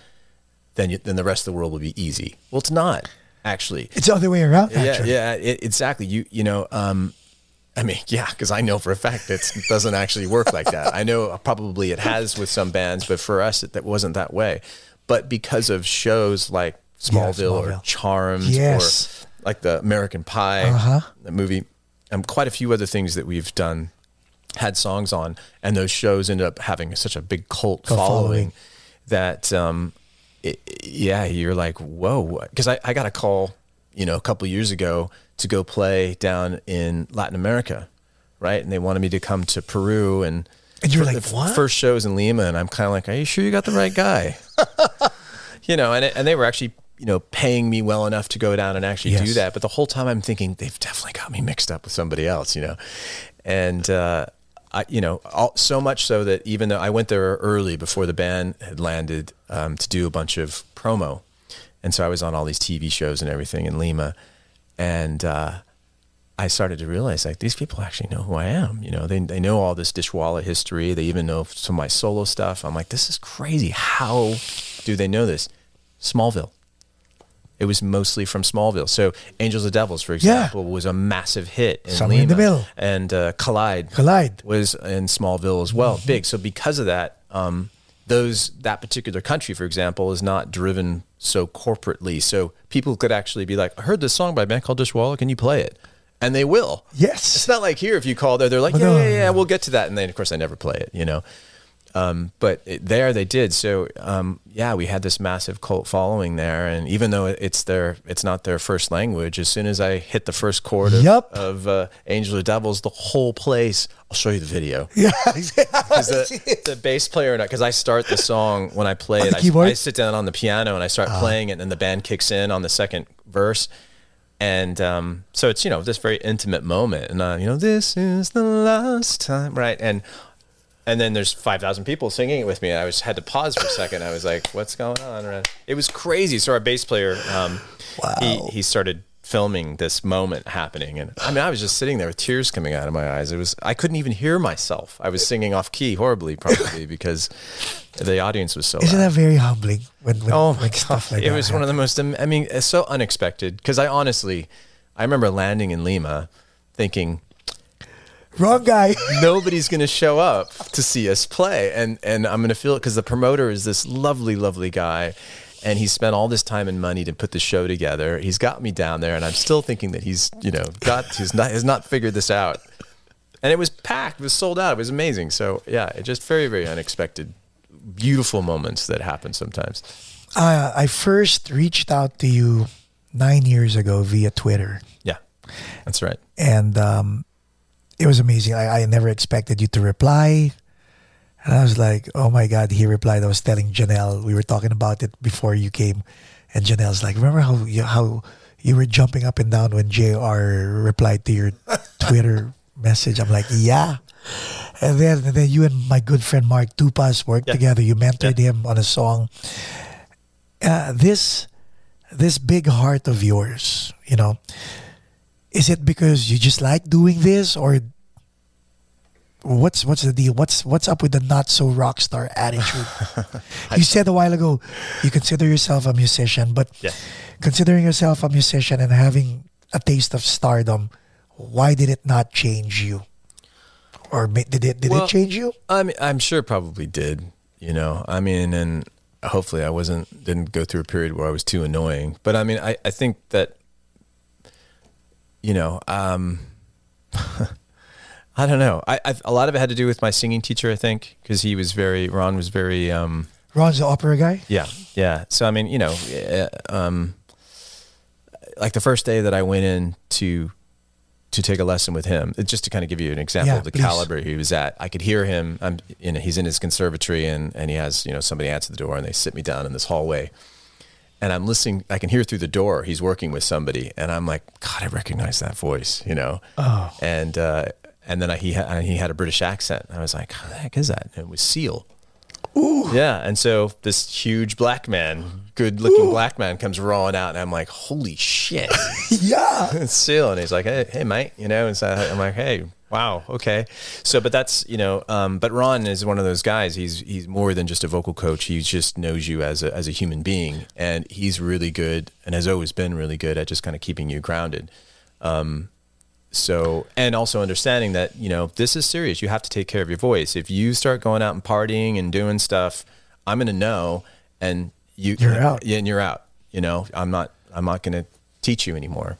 then you, then the rest of the world will be easy. Well, it's not actually. It's the other way around. Actually. Yeah, yeah, it, exactly. You you know, um, I mean, yeah, because I know for a fact it doesn't actually work like that. I know probably it has with some bands, but for us, it, that wasn't that way. But because of shows like Smallville, or Smallville. Charmed Yes. or like the American Pie Uh-huh. the movie, and quite a few other things that we've done had songs on, and those shows ended up having such a big cult, Cult following. following, that um, it, yeah, you're like, whoa, because I, I got a call, you know, a couple years ago to go play down in Latin America, right? And they wanted me to come to Peru and And you're like, the "What?" First shows in Lima, and I'm kind of like, are you sure you got the right guy? you know, and and they were actually you know paying me well enough to go down and actually do that. But the whole time I'm thinking they've definitely got me mixed up with somebody else, you know, and. uh I, you know, all, so much so that even though I went there early before the band had landed um, to do a bunch of promo, and so I was on all these TV shows and everything in Lima, and uh, I started to realize like these people actually know who I am. You know, they they know all this Dishwalla history. They even know some of my solo stuff. I'm like, this is crazy. How do they know this? Smallville. It was mostly from Smallville. So Angels or Devils, for example, was a massive hit in Somewhere in the middle. And uh, Collide, Collide. was in Smallville as well, big. So because of that, um, those that particular country, for example, is not driven so corporately. So people could actually be like, "I heard this song by a band called Dishwalla. Can you play it?" And they will. Yes. It's not like here if you call there, they're like, "Yeah, yeah, yeah, we'll get to that." And then of course I never play it, you know. Um, but it, there they did. So um, yeah, we had this massive cult following there, and even though it's their, it's not their first language. As soon as I hit the first chord of, Yup. of uh, Angel or Devils, the whole place. I'll show you the video. Yeah. The, the bass player, because I start the song when I play it, I? I sit down on the piano and I start playing it, and then the band kicks in on the second verse. And um, so it's, you know, this very intimate moment. And, uh, you know, this is the last time, right? And and then there's 5,000 people singing it with me. And I was had to pause for a second. I was like, what's going on? It was crazy. So our bass player, um, he, he started filming this moment happening. And I mean, I was just sitting there with tears coming out of my eyes. It was, I couldn't even hear myself. I was singing off key horribly, probably because the audience was so Isn't loud. that very humbling when, when, Oh my god! like it was one of the most. I mean, it's so unexpected because I honestly, I remember landing in Lima, thinking Wrong guy. nobody's going to show up to see us play, and and I'm going to feel it because the promoter is this lovely, lovely guy, and he spent all this time and money to put the show together. He's got me down there, and I'm still thinking that he's you know got he's not has not figured this out, and it was packed, it was sold out, it was amazing. So yeah, it just very very unexpected, beautiful moments that happen sometimes. Uh, I first reached out to you nine years ago via Twitter, Yeah, that's right. and um, it was amazing. I, I never expected you to reply. And I was like, oh my God, he replied. I was telling Janelle, we were talking about it before you came. And Janelle's like, remember how you, how you were jumping up and down when JR replied to your Twitter message? I'm like, yeah. And then, and then you and my good friend Mark Tupas worked Yeah. together. You mentored him on a song. Uh, this this big heart of yours, you know, is it because you just like doing this or what's what's the deal what's what's up with the not so rock star attitude you said a while ago you consider yourself a musician but Yeah. considering yourself a musician and having a taste of stardom why did it not change you or did it did Well, it change you I mean, I'm sure it probably did. You know, I mean, and hopefully I wasn't didn't go through a period where I was too annoying. But I mean, I I think that you know, um, I don't know. I, I a lot of it had to do with my singing teacher. I think because he was very Ron was very. Um, ron's the opera guy yeah, yeah. So I mean, you know, uh, um, like the first day that I went in to to take a lesson with him, just to kind of give you an example Yeah, of the please. caliber he was at. I could hear him. I'm, you know, he's in his conservatory, and and he has you know somebody answer the door, and they sit me down in this hallway, and I'm listening. I can hear through the door. He's working with somebody, and I'm like, God, I recognize that voice, you know. Oh. And uh, and then I, he ha- and he had a British accent. I was like, How the heck is that? And it was Seal. Ooh. Yeah, and so this huge black man, good-looking black man, comes rolling out, and I'm like, "Holy shit!" yeah it's Seal, and he's like, "Hey, hey, mate," you know, and so I'm like, "Hey, wow, okay." So, but that's you know, um, but Ron is one of those guys. He's he's more than just a vocal coach. He just knows you as a as a human being, and he's really good, and has always been really good at just kind of keeping you grounded. Um, so, and also understanding that you know this is serious. You have to take care of your voice. If you start going out and partying and doing stuff, I'm going to know, and you You're out. Yeah, and you're out. You know, I'm not. I'm not going to teach you anymore.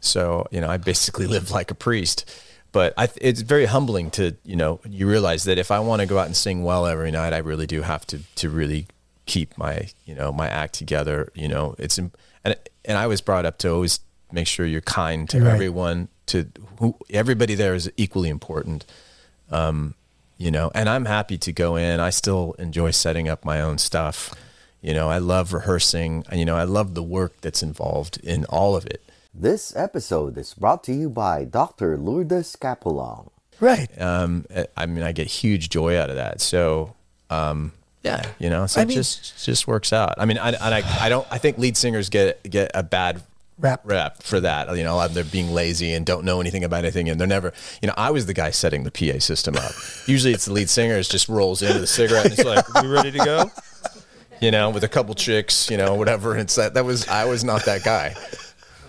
So, you know, I basically live like a priest. But I, it's very humbling to, you know, you realize that if I want to go out and sing well every night, I really do have to, to really keep my, you know, my act together. You know, it's, and, and I was brought up to always make sure you're kind to Right. everyone, to who, everybody there is equally important. Um, you know, and I'm happy to go in. I still enjoy setting up my own stuff. You know, I love rehearsing. You know, I love the work that's involved in all of it. This episode is brought to you by Dr. Lourdes Capulong. Right. Um, I mean, I get huge joy out of that. So, um, yeah, you know, so I it mean- just just works out. I mean, I, and I I don't I think lead singers get get a bad Rap. rep for that. You know, they're being lazy and don't know anything about anything, and they're never. You know, I was the guy setting the PA system up. Usually, it's the lead singer is just rolls into the cigarette and it's like, "We ready to go?" You know, with a couple chicks, you know, whatever. It's that that was I was not that guy.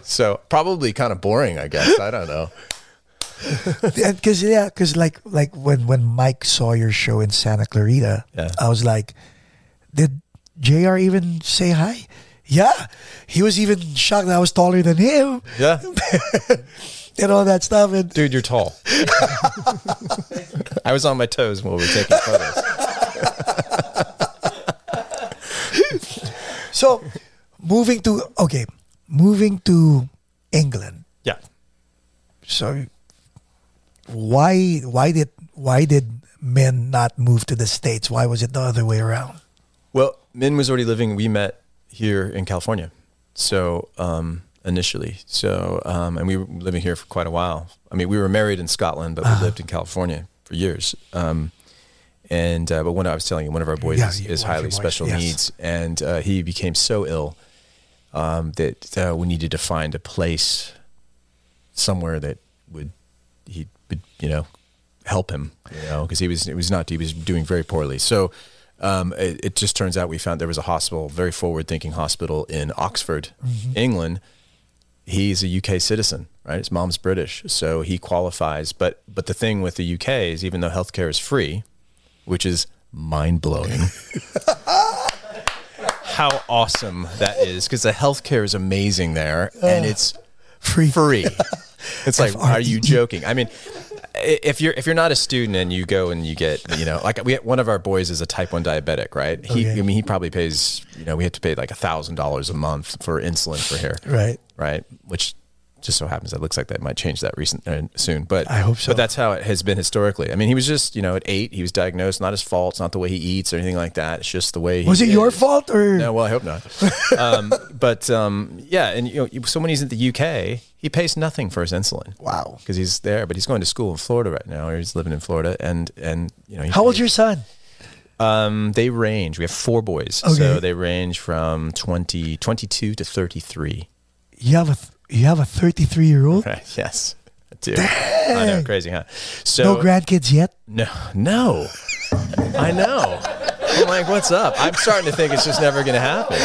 So probably kind of boring, I guess. I don't know. because yeah, because like like when when Mike saw your show in Santa Clarita, Yeah. I was like, did JR even say hi? Yeah, he was even shocked that I was taller than him Yeah, and all that stuff. And dude, you're tall. I was on my toes while we were taking photos. so moving to okay, moving to England. Yeah. So why why did why did Min not move to the states? Why was it the other way around? Well, Min was already living. We met here in California, so um, initially, so um, and we were living here for quite a while. I mean, we were married in Scotland, but we lived in California for years. Um, and uh, but when I was telling you, one of our boys Yeah, is, is one of your highly special yes. needs, and uh, he became so ill um, that uh, we needed to find a place somewhere that would he would you know help him you know because he was it was not he was doing very poorly so um, it, it just turns out we found there was a hospital very forward thinking hospital in Oxford England. He's a UK citizen right? His mom's British so he qualifies. But but the thing with the UK is even though healthcare is free which is mind blowing how awesome that is. Because the healthcare is amazing there and it's Free. free. It's like, are you joking? I mean, if you're if you're not a student and you go and you get you know like we one of our boys is a type one diabetic, right? He Okay. I mean he probably pays you know we have to pay like a thousand dollars a month for insulin for here, Right. right? Which just so happens that looks like that might change that recent uh, soon, but I hope so. But that's how it has been historically. I mean, he was just you know at eight he was diagnosed, not his fault, it's not the way he eats or anything like that. It's just the way. He Was it your fault or No, well, I hope not. um, but um, yeah, and you know, so when he's in the UK, he pays nothing for his insulin. Wow. because he's there, but he's going to school in Florida right now. Or he's living in Florida, and and you know, How old's pays- your son? Um, they range. We have four boys, Okay. so they range from 20, 22 to thirty three. You have a th- you have a 33 year old. Right? Yes, I do. I know, crazy, huh? So No grandkids yet. No, no. I know. I'm like, what's up? I'm starting to think it's just never going to happen.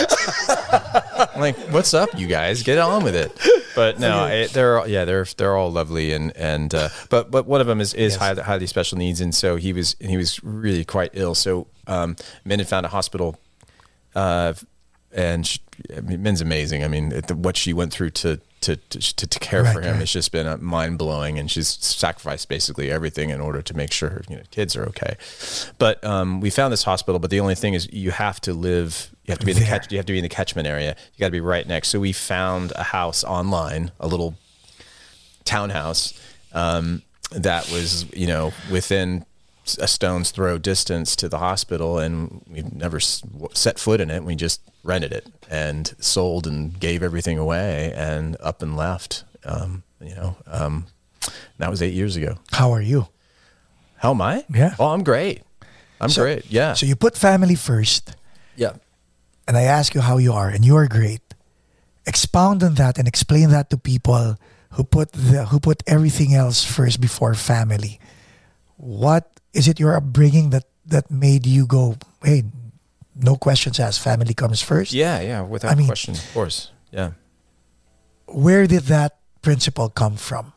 I'm like, what's up, you guys? Get on with it. But no, it, they're all- yeah, they're they're all lovely and and uh, but but one of them is is highly, highly special needs, and so he was he was really quite ill. So um, had found a hospital uh, and she, I mean, Min's amazing. I mean, it, what she went through to to to, to, to care for him right. has just been uh, mind blowing, and she's sacrificed basically everything in order to make sure her you know, kids are okay. But um, we found this hospital, but the only thing is you have to live. You have to be in the catch. You have to be in the catchment area. You got to be right next. So we found a house online, a little townhouse um, that was you know within a stone's throw distance to the hospital and we've never set foot in it we just rented it and sold and gave everything away and up and left um, you know um, that was eight years ago How are you? how am i Yeah. oh i'm great i'm So- great yeah So you put family first, yeah and I ask you how you are, and you are great. Expound on that and explain that to people who put the who put everything else first before family. What is it your upbringing that that made you go, hey, no questions asked, family comes first? yeah yeah without I mean- question of course yeah Where did that principle come from?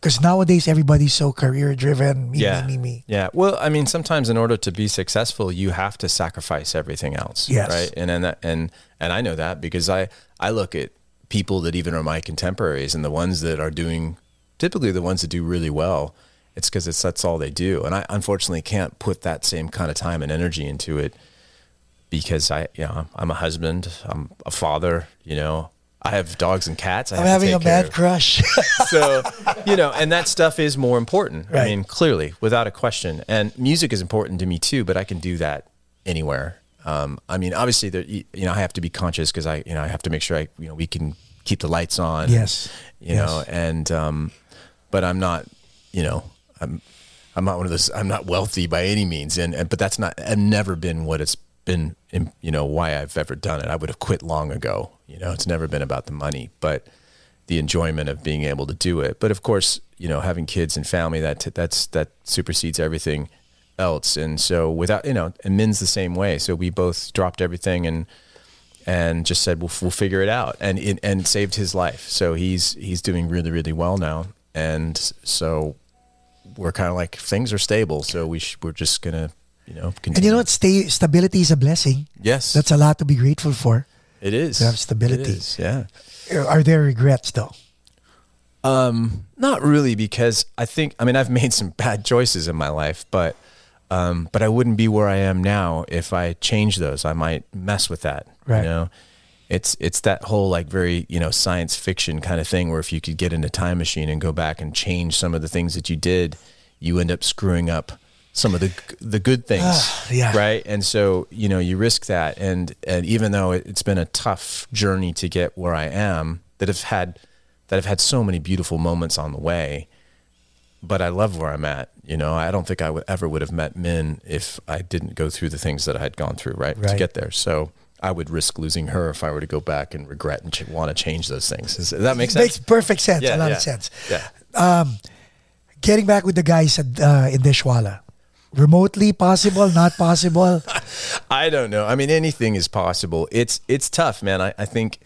Because nowadays everybody's so career driven, me, yeah. me, me, me. Yeah. Well, I mean, sometimes in order to be successful, you have to sacrifice everything else. Yes. Right. And and and and I know that because I I look at people that even are my contemporaries and the ones that are doing typically the ones that do really well. It's because it's that's all they do, and I unfortunately can't put that same kind of time and energy into it because I you know I'm a husband, I'm a father, you know, I have dogs and cats. I I'm have having a take care mad of. crush. so you know and that stuff is more important i mean clearly without a question and music is important to me too but i can do that anywhere um, i mean obviously there you know i have to be conscious because i you know i have to make sure i you know we can keep the lights on Yes. you Yes. know and um, but i'm not you know i'm i'm not one of those i'm not wealthy by any means and, and but that's not i've never been what it's been in, you know why i've ever done it i would have quit long ago you know it's never been about the money but the enjoyment of being able to do it. But of course, you know, having kids and family that that's that supersedes everything else. And so without you know, and Min's the same way. So we both dropped everything and and just said we'll we'll figure it out and it, and saved his life. So he's he's doing really really well now. And so we're kind of like things are stable. So we sh- we're just gonna you know continue. and you know what? Stay, stability is a blessing. Yes, That's a lot to be grateful for. it is to have stability. It is, yeah. Are there regrets though? Um, not really, because I think I mean I've made some bad choices in my life, but um, but I wouldn't be where I am now if I changed those. I might mess with that. Right. You know, it's it's that whole like very you know science fiction kind of thing where if you could get in a time machine and go back and change some of the things that you did, you end up screwing up some of the the good things. Ah, yeah. Right. And so you know you risk that, and and even though it, it's been a tough journey to get where I am, that have had that have had so many beautiful moments on the way. But I love where I'm at. You know, I don't think I would ever would have met Min if I didn't go through the things that I had gone through, right, to get there. So I would risk losing her if I were to go back and regret and ch- want to change those things. Does that make sense? Makes perfect sense. Yeah, a lot yeah. of sense. Yeah. Getting back with the guys at, uh, in Dishwalla. Remotely possible, not possible. I don't know. I mean, anything is possible. It's it's tough, man. I, I think,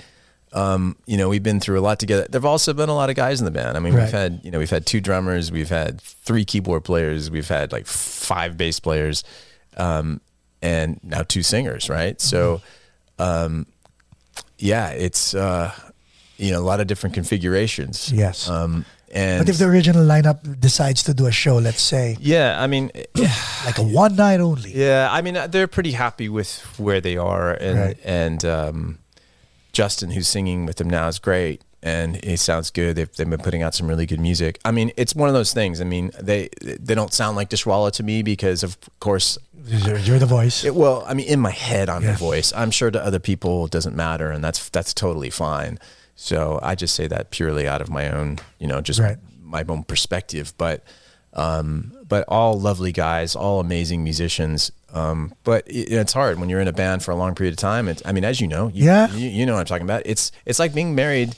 um, you know, we've been through a lot together. There've also been a lot of guys in the band. I mean, Right. we've had you know we've had two drummers, we've had three keyboard players, we've had like five bass players, um, and now two singers, right? So, um, yeah, it's uh, you know a lot of different configurations. Yes. Um, and But if the original lineup decides to do a show, let's say yeah, I mean, like a one night only. Yeah, I mean uh, they're pretty happy with where they are, and Right. and um, Justin, who's singing with them now, is great, and it sounds good. They've, they've been putting out some really good music. I mean, it's one of those things. I mean, they they don't sound like Dishwalla to me because, of course, You're, you're the voice. it, well, I mean, in my head, I'm Yeah. the voice. I'm sure to other people it doesn't matter, and that's that's totally fine. So I just say that purely out of my own, you know, just Right. my own perspective. But um, but all lovely guys, all amazing musicians. Um, but it, it's hard when you're in a band for a long period of time. It's, I mean, as you know, you, Yeah. you, you know what I'm talking about. It's it's like being married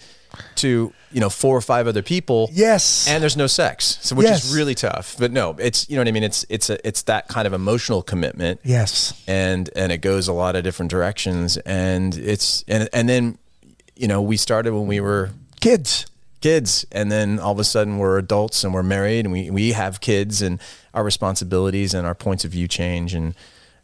to you know four or five other people. Yes. and there's no sex, so which Yes. is really tough. But no, it's you know what I mean. It's it's a it's that kind of emotional commitment yes. and and it goes a lot of different directions and it's and and then you know we started when we were Kids. kids and then all of a sudden we're adults and we're married and we we have kids and our responsibilities and our points of view change and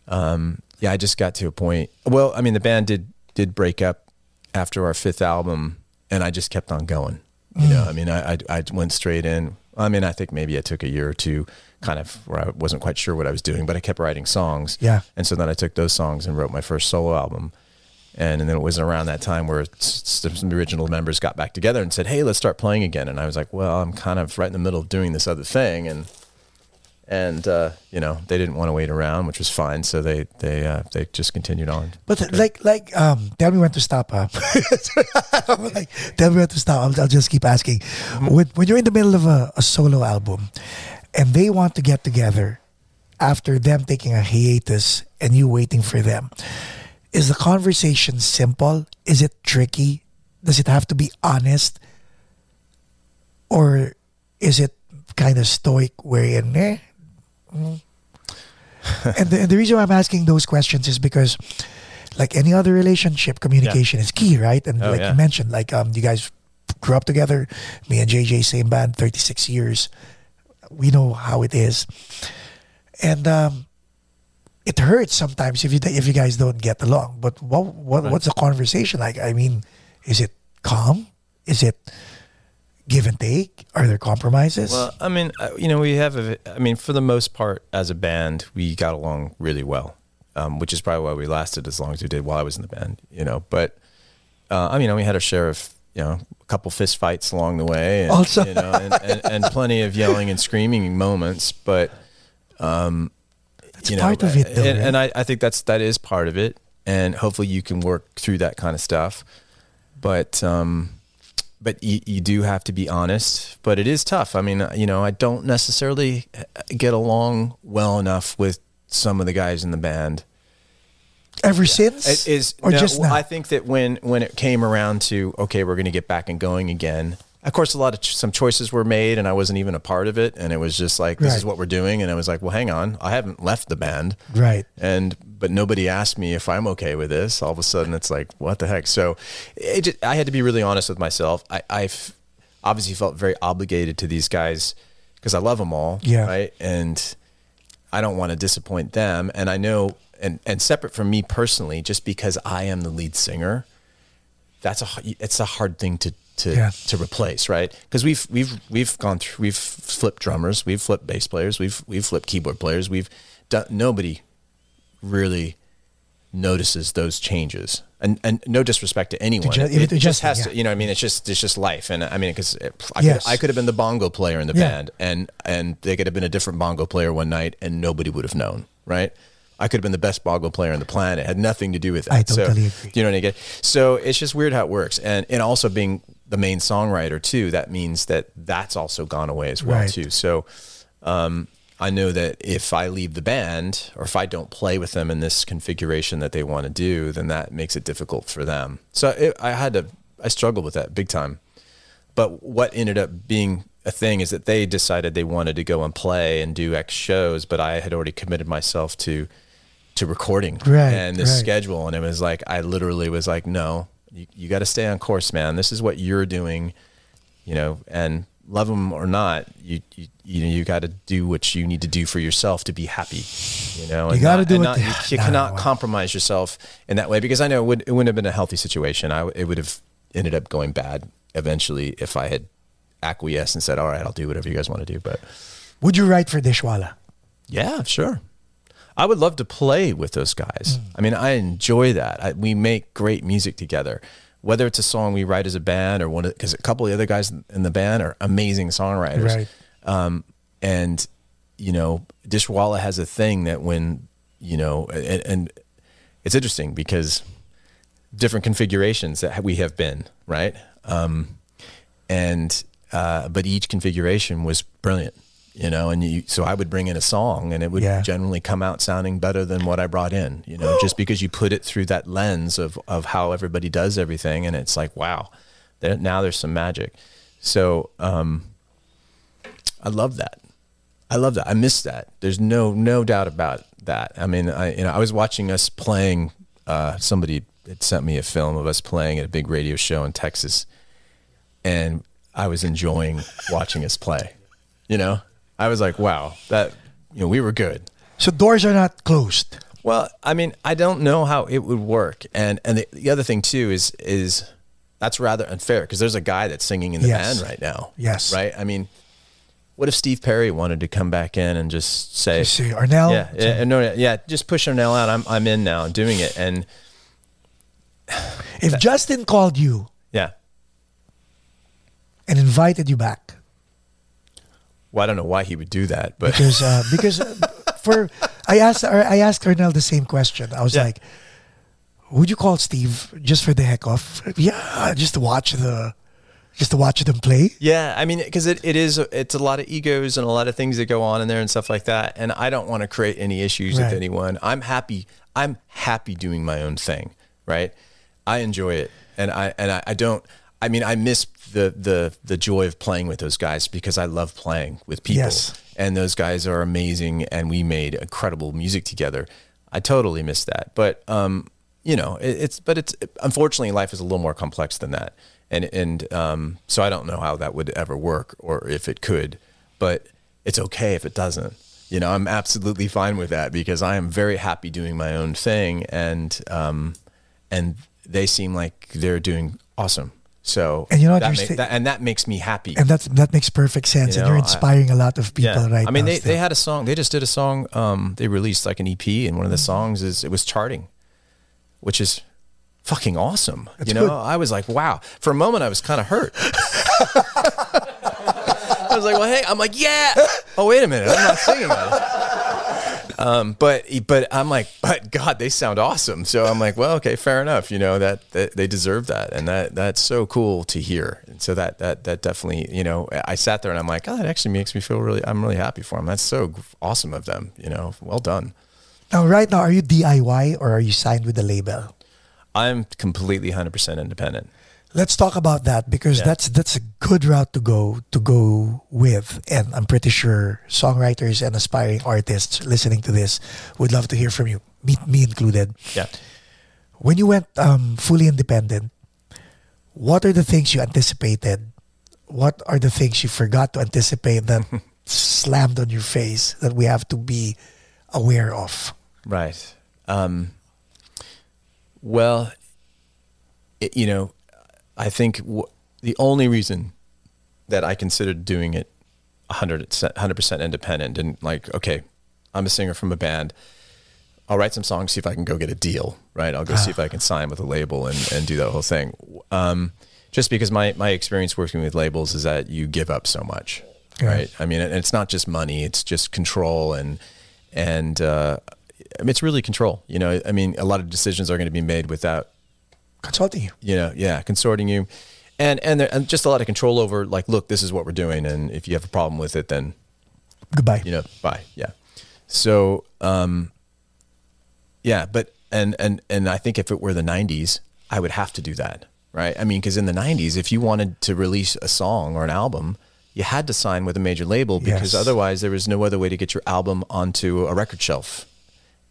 um yeah I just got to a point well I mean the band did did break up after our fifth album and I just kept on going you know mm. I mean I, I I went straight in I mean I think maybe I took a year or two kind of where I wasn't quite sure what I was doing but I kept writing songs Yeah. and so then I took those songs and wrote my first solo album. And, and then it was around that time where some original members got back together and said, "Hey, let's start playing again." And I was like, "Well, I'm kind of right in the middle of doing this other thing," and and uh, you know they didn't want to wait around, which was fine. So they they uh, they just continued on. But like, like, um, tell me when to stop, huh? like, tell me when to stop. I'll, I'll just keep asking. When, when you're in the middle of a, a solo album, and they want to get together after them taking a hiatus and you waiting for them, is the conversation simple? Is it tricky? Does it have to be honest, or is it kind of stoic, wherein eh? Mm. and, the, and the reason why I'm asking those questions is because, like any other relationship, communication is key, right? And Oh, like yeah. you mentioned, like um, you guys grew up together. Me and JJ, same band, 36 years. We know how it is, and um, it hurts sometimes if you if you guys don't get along. But what what what's the conversation like? I mean, is it calm? Is it give and take? Are there compromises? Well, I mean, uh, you know, we have. A, I mean, for the most part, as a band, we got along really well, um, which is probably why we lasted as long as we did while I was in the band. You know, but uh, I mean, we had our share of you know a couple fist fights along the way, and, Also. you know, and, and, and plenty of yelling and screaming moments. But um, That's you know, part of it, though. and, right? and I, I think that's that is part of it, and hopefully you can work through that kind of stuff. But um, but you, you do have to be honest. But it is tough. I mean, uh, you know, I don't necessarily uh, get along well enough with some of the guys in the band. Ever since, It is or no, just now? I think that when when it came around to okay, we're going to get back and going again. Of course, a lot of ch- some choices were made, and I wasn't even a part of it. And it was just like, this is what we're doing. And I was like, well, hang on, I haven't left the band, right. and but nobody asked me if I'm okay with this. All of a sudden, it's like, what the heck? So, it just, I had to be really honest with myself. I I've obviously felt very obligated to these guys because I love them all, Yeah. right, and I don't want to disappoint them. And I know, and and separate from me personally, just because I am the lead singer, that's a it's a hard thing to to Yeah. to replace, right? Because we've we've we've gone through, we've flipped drummers, we've flipped bass players, we've we've flipped keyboard players, we've done. Nobody really notices those changes. And and no disrespect to anyone, ju- it, even it just has yeah. to. You know, I mean, it's just it's just life. And I mean, because I, Yes. could, I could have been the bongo player in the Yeah. band, and and they could have been a different bongo player one night, and nobody would have known, right? I could have been the best bongo player on the planet. It had nothing to do with that. I So, agree. You know what I get? So it's just weird how it works, and and also being the main songwriter too. That means that that's also gone away as well Right. too. So um, I know that if I leave the band or if I don't play with them in this configuration that they want to do, then that makes it difficult for them. So it, I had to, I struggled with that big time. But what ended up being a thing is that they decided they wanted to go and play and do X shows, but I had already committed myself to to recording Right, and this right. schedule, and it was like I literally was like, no, you, you got to stay on course, man. This is what you're doing you know, and love them or not, you you you know you got to do what you need to do for yourself to be happy. You know, You gotta not- do and it- not- you, you Nah, cannot compromise yourself in that way because I know it, would, it wouldn't have been a healthy situation. I it would have ended up going bad eventually if I had acquiesced and said, "All right, I'll do whatever you guys want to do." But Would you write for Dishwalla? yeah, sure. I would love to play with those guys. Hmm. I mean, I enjoy that. I, we make great music together. Whether it's a song we write as a band or one, because a couple of the other guys in the band are amazing songwriters. Right. Um, and you know, Dishwalla has a thing that when you know, and, and it's interesting because different configurations that we have been right. Um, and uh, but each configuration was brilliant, you know. And you, so I would bring in a song, and it would Yeah. generally come out sounding better than what I brought in, you know, just because you put it through that lens of of how everybody does everything, and it's like, wow, there, now there's some magic. So um, I love that. I love that. I miss that. There's no no doubt about that. I mean, I you know I was watching us playing. Uh, somebody had sent me a film of us playing at a big radio show in Texas, and I was enjoying watching us play. You know, I was like, wow, that you know we were good. So doors are not closed. Well, I mean, I don't know how it would work, and and the, the other thing too is is that's rather unfair because there's a guy that's singing in the Yes. band right now. Yes. right. I mean, what if Steve Perry wanted to come back in and just say, You see, Arnel. yeah, yeah, no, yeah, just push Arnel out. I'm I'm in now, doing it, and If Justin called you yeah. and invited you back, Well, I don't know why he would do that, but because uh, because uh, for I asked I asked Arnel the same question. I was Yeah. like, "Would you call Steve just for the heck of? Yeah, just to watch the, just to watch them play." Yeah, I mean, because it, it is it's a lot of egos and a lot of things that go on in there and stuff like that. And I don't want to create any issues Right. with anyone. I'm happy. I'm happy doing my own thing. Right. I enjoy it, and I and I, I don't. I mean, I miss the the the joy of playing with those guys because I love playing with people. Yes. And those guys are amazing, and we made incredible music together. I totally miss that, but um, you know, it, it's but it's unfortunately life is a little more complex than that, and and um, so I don't know how that would ever work or if it could, but it's okay if it doesn't. You know, I'm absolutely fine with that because I am very happy doing my own thing, and um, and they seem like they're doing awesome. So And you know what, that, you're ma- that- and that makes me happy. And that's that makes perfect sense. You and you're inspiring a lot of people right I mean, they, still. they had a song. They just did a song. Um, they released like an EP, and one of the songs is it was charting, which is fucking awesome. That's you know, good. I was like, wow. For a moment, I was kind of hurt. I was like, well, hey, I'm like, yeah. Oh, wait a minute, I'm not singing. Um, but but I'm like, but God, they sound awesome. So I'm like, well, okay, fair enough. You know that, that they deserve that, and that that's so cool to hear. And so that that that definitely, you know, I sat there and I'm like, oh, that actually makes me feel really. I'm really happy for them. That's so awesome of them. You know, well done. Now, right now, are you DIY or are you signed with the label? I'm completely 100% independent. Let's talk about that because Yeah. that's that's a good route to go to go with, and I'm pretty sure songwriters and aspiring artists listening to this would love to hear from you, me, me included. Yeah. When you went um, fully independent, what are the things you anticipated? What are the things you forgot to anticipate that slammed on your face that we have to be aware of? Right. Um, well, it, you know, I think w- the only reason that I considered doing it 100 100% independent and like, okay, I'm a singer from a band. I'll write some songs, see if I can go get a deal, right? I'll go see if I can sign with a label and, and do that whole thing. Um, just because my, my experience working with labels is that you give up so much, Yeah. right? I mean, it's not just money; it's just control and and uh, I mean, it's really control. You know, I mean, a lot of decisions are going to be made without Consulting you. you know, yeah, consorting you, and and, there, and just a lot of control over like, look, this is what we're doing, and if you have a problem with it, then Goodbye. you know, bye, yeah. So, um, yeah, but and and and I think if it were the '90s, I would have to do that, right? I mean, because in the '90s, if you wanted to release a song or an album, you had to sign with a major label because Yes. otherwise there was no other way to get your album onto a record shelf,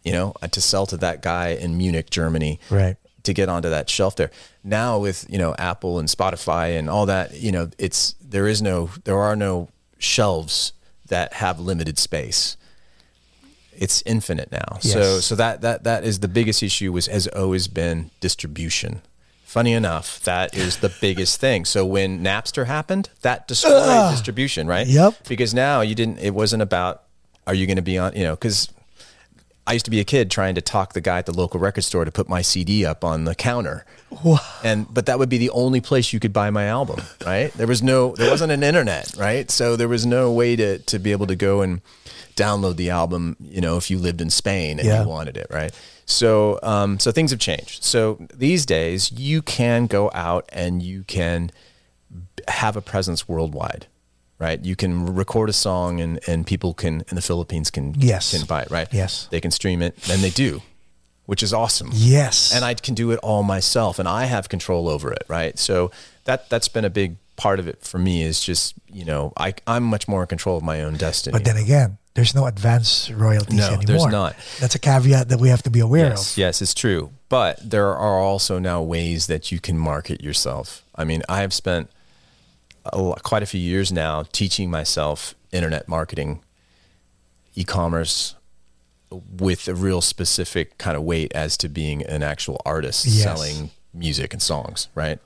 you know, uh, to sell to that guy in Munich, Germany, Right. To get onto that shelf there. Now with, you know, Apple and Spotify and all that, you know, it's there is no there are no shelves that have limited space. It's infinite now. So Yes. so that that that is the biggest issue was has always been distribution. Funny enough, that is the biggest thing. So when Napster happened, that destroyed distribution, right? Yep. Because now you didn't it wasn't about are you going to be on, you know, cuz I used to be a kid trying to talk the guy at the local record store to put my CD up on the counter. And but that would be the only place you could buy my album, right? There was no there wasn't an internet, right? So there was no way to to be able to go and download the album, you know, if you lived in Spain and Yeah. you wanted it, right? So um so things have changed. So these days you can go out and you can have a presence worldwide. Right, you can record a song, and, and people can in the Philippines can Yes. can buy it. Right, Yes. they can stream it, and they do, which is awesome Yes. and I can do it all myself and I have control over it, right? So that that's been a big part of it for me is just, you know, I I'm much more in control of my own destiny. But then again, there's no advance royalties No, anymore. there's not. That's a caveat that we have to be aware yes, of. yes, it's true. But there are also now ways that you can market yourself. I mean, I have spent a quite a few years now teaching myself internet marketing, e-commerce with a real specific kind of weight as to being an actual artist Yes. selling music and songs, right?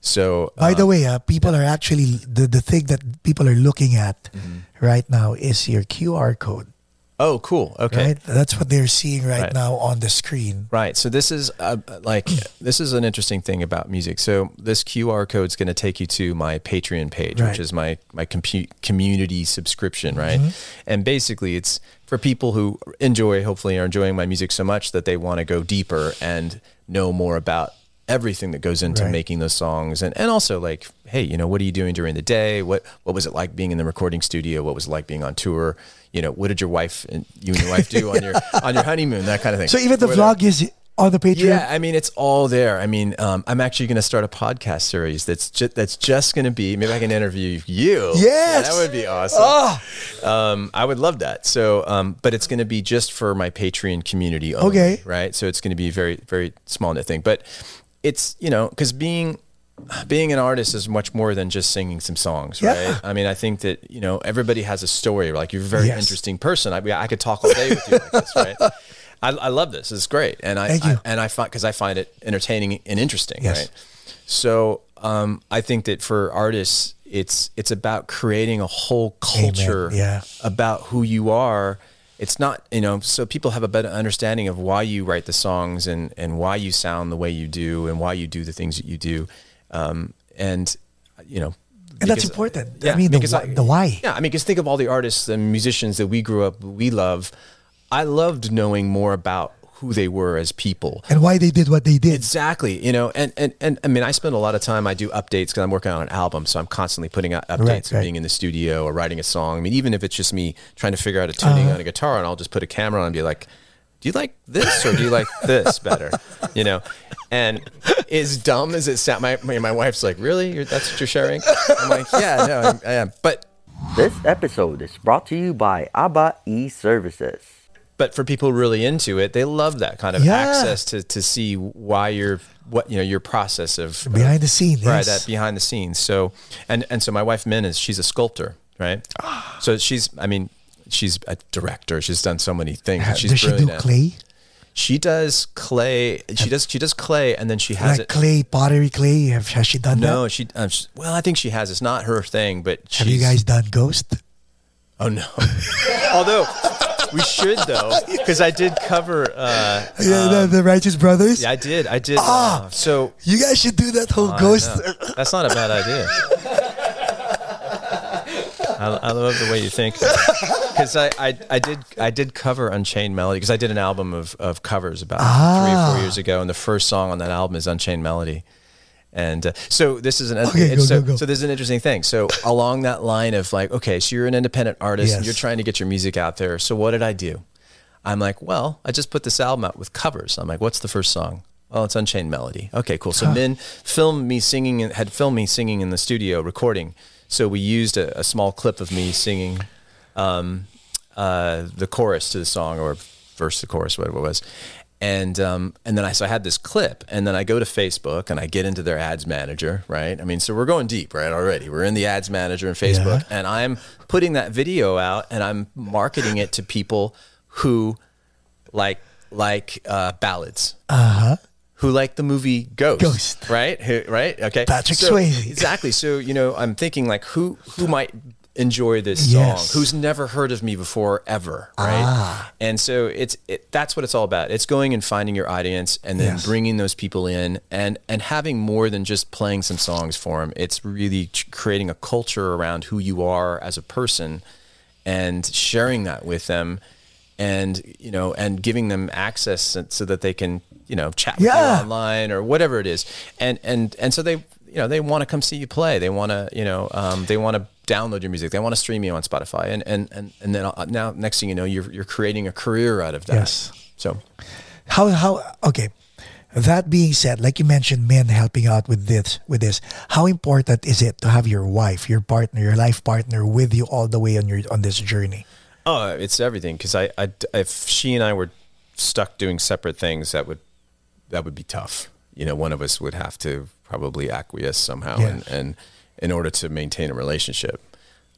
So By uh, the way, uh, people are actually the, the thing that people are looking at Mm-hmm. right now is your QR code. Oh, cool. Okay. Right, that's what they're seeing right, Right. now on the screen. Right. So this is uh, like this is an interesting thing about music. So this QR code is going to take you to my Patreon page, Right. which is my my compu- community subscription, right? Mm-hmm. And basically, it's for people who enjoy, hopefully, are enjoying my music so much that they want to go deeper and know more about everything that goes into Right. making those songs and, and also like hey you know what are you doing during the day what what was it like being in the recording studio what was it like being on tour you know what did your wife and you and your wife do on your on your honeymoon that kind of thing So even the Whatever. vlog is on the Patreon. Yeah, I mean, it's all there. I mean, um, I'm actually going to start a podcast series that's just that's just going to be. Maybe I can interview you. Yes! Yeah, that would be awesome. Ah, Um, I would love that. So, um, but it's going to be just for my Patreon community. Only, Okay. right. So it's going to be very very small knit thing, but it's you know because being being an artist is much more than just singing some songs, Yeah. right? I mean, I think that you know everybody has a story. Like you're a very Yes. interesting person. I, I could talk all day with you like this, right? I, I love this. It's great, and I. I and I find because I find it entertaining and interesting, Yes. right? So um, I think that for artists, it's it's about creating a whole culture Yeah. about who you are. It's not you know so people have a better understanding of why you write the songs and and why you sound the way you do and why you do the things that you do um, and you know And that's important. yeah, I mean, the, because why- the why. yeah, I mean, because think of all the artists and musicians that we grew up, we love. I loved knowing more about who they were as people. And why they did what they did. Exactly, you know, and and and I mean, I spend a lot of time. I do updates because I'm working on an album, so I'm constantly putting out updates Right, right. being in the studio or writing a song. I mean, even if it's just me trying to figure out a tuning Uh-huh. on a guitar, and I'll just put a camera on and be like, "Do you like this or do you like this better?" You know, and as dumb as it sounds, my my, my wife's like, "Really? You're, that's what you're sharing?" I'm like, "Yeah, no, I, I am," but This episode is brought to you by Abba eServices. But for people really into it, they love that kind of Yeah. access to to see why you're what you know your process of Behind the scene, right? yes. That behind the scenes. So and and so my wife Min is she's a sculptor, right? So she's I mean she's a director. She's done so many things. She's Does she do at- clay? She does clay. She does she does clay, and then she has Like it. clay, pottery clay? Have, has she done No, that? she, um, she. Well, I think she has. It's not her thing, but Have you guys done ghost? Oh no. Although we should though, because I did cover. Uh, yeah, the, the Righteous Brothers? yeah, I did. I did. Ah! uh, so You guys should do that whole I ghost. That's not a bad idea. I, I love the way you think. Because I, I, I did I did cover Unchained Melody because I did an album of, of covers about three or four years ago, and the first song on that album is Unchained Melody. And uh, so this is an Okay, go, so, go, go. so this is an interesting thing. So along that line of like, okay, so you're an independent artist and you're trying to get your music out there. So what did I do? I'm like, well, I just put this album out with covers. I'm like, what's the first song? Oh, it's Unchained Melody. Okay, cool. So Min filmed me singing, had filmed me singing in the studio recording. So we used a, a small clip of me singing um, uh, the chorus to the song or verse to chorus, whatever it was. And um, and then I so I had this clip, and then I go to Facebook and I get into their ads manager, right? I mean, so we're going deep, right? Already, we're in the ads manager in Facebook, and I'm putting that video out, and I'm marketing it to people who like like uh, ballads, Uh huh. who like the movie Ghost, Ghost. right? Who, right? Okay. Patrick So- Swayze. Exactly. So you know, I'm thinking like who who might enjoy this song? Yes. Who's never heard of me before ever, right? Ah. And so it's it, that's what it's all about. It's going and finding your audience and then Yes. bringing those people in and and having more than just playing some songs for them. It's really creating a culture around who you are as a person and sharing that with them and you know and giving them access so- that they can you know chat with Yeah. you online or whatever it is and and and so they you know they want to come see you play they want to you know um, they want to download your music they want to stream you on spotify and and and, and then uh, now next thing you know you're you're creating a career out of that Yes. so How how okay. That being said, like you mentioned, Min helping out with this with this. How important is it to have your wife, your partner, your life partner with you all the way on your on this journey? Oh, it's everything. Because I, I, if she and I were stuck doing separate things, that would, that would be tough. You know, one of us would have to probably acquiesce somehow, Yeah. and, and in order to maintain a relationship,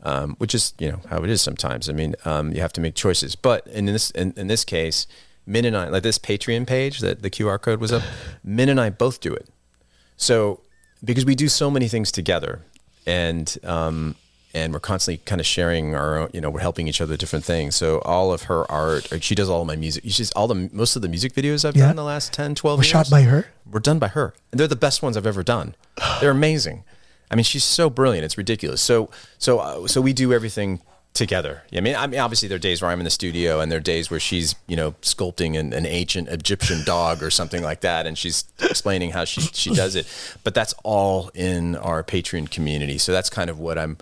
um, which is you know how it is sometimes. I mean, um, you have to make choices. But in this, in, in this case, Min and I, like this Patreon page that the QR code was up, Min and I both do it. So because we do so many things together, and um, and we're constantly kind of sharing our own, you know, we're helping each other different things. So all of her art, or she does all of my music. She's all the most of the music videos I've Yeah. done in the last 10, 12 Was years. shot by her? Were done by her. And they're the best ones I've ever done. They're amazing. I mean, she's so brilliant. It's ridiculous. So so uh, so we do everything together. I mean, I mean, obviously there are days where I'm in the studio, and there are days where she's, you know, sculpting an, an ancient Egyptian dog or something like that, and she's explaining how she she does it. But that's all in our Patreon community. So that's kind of what I'm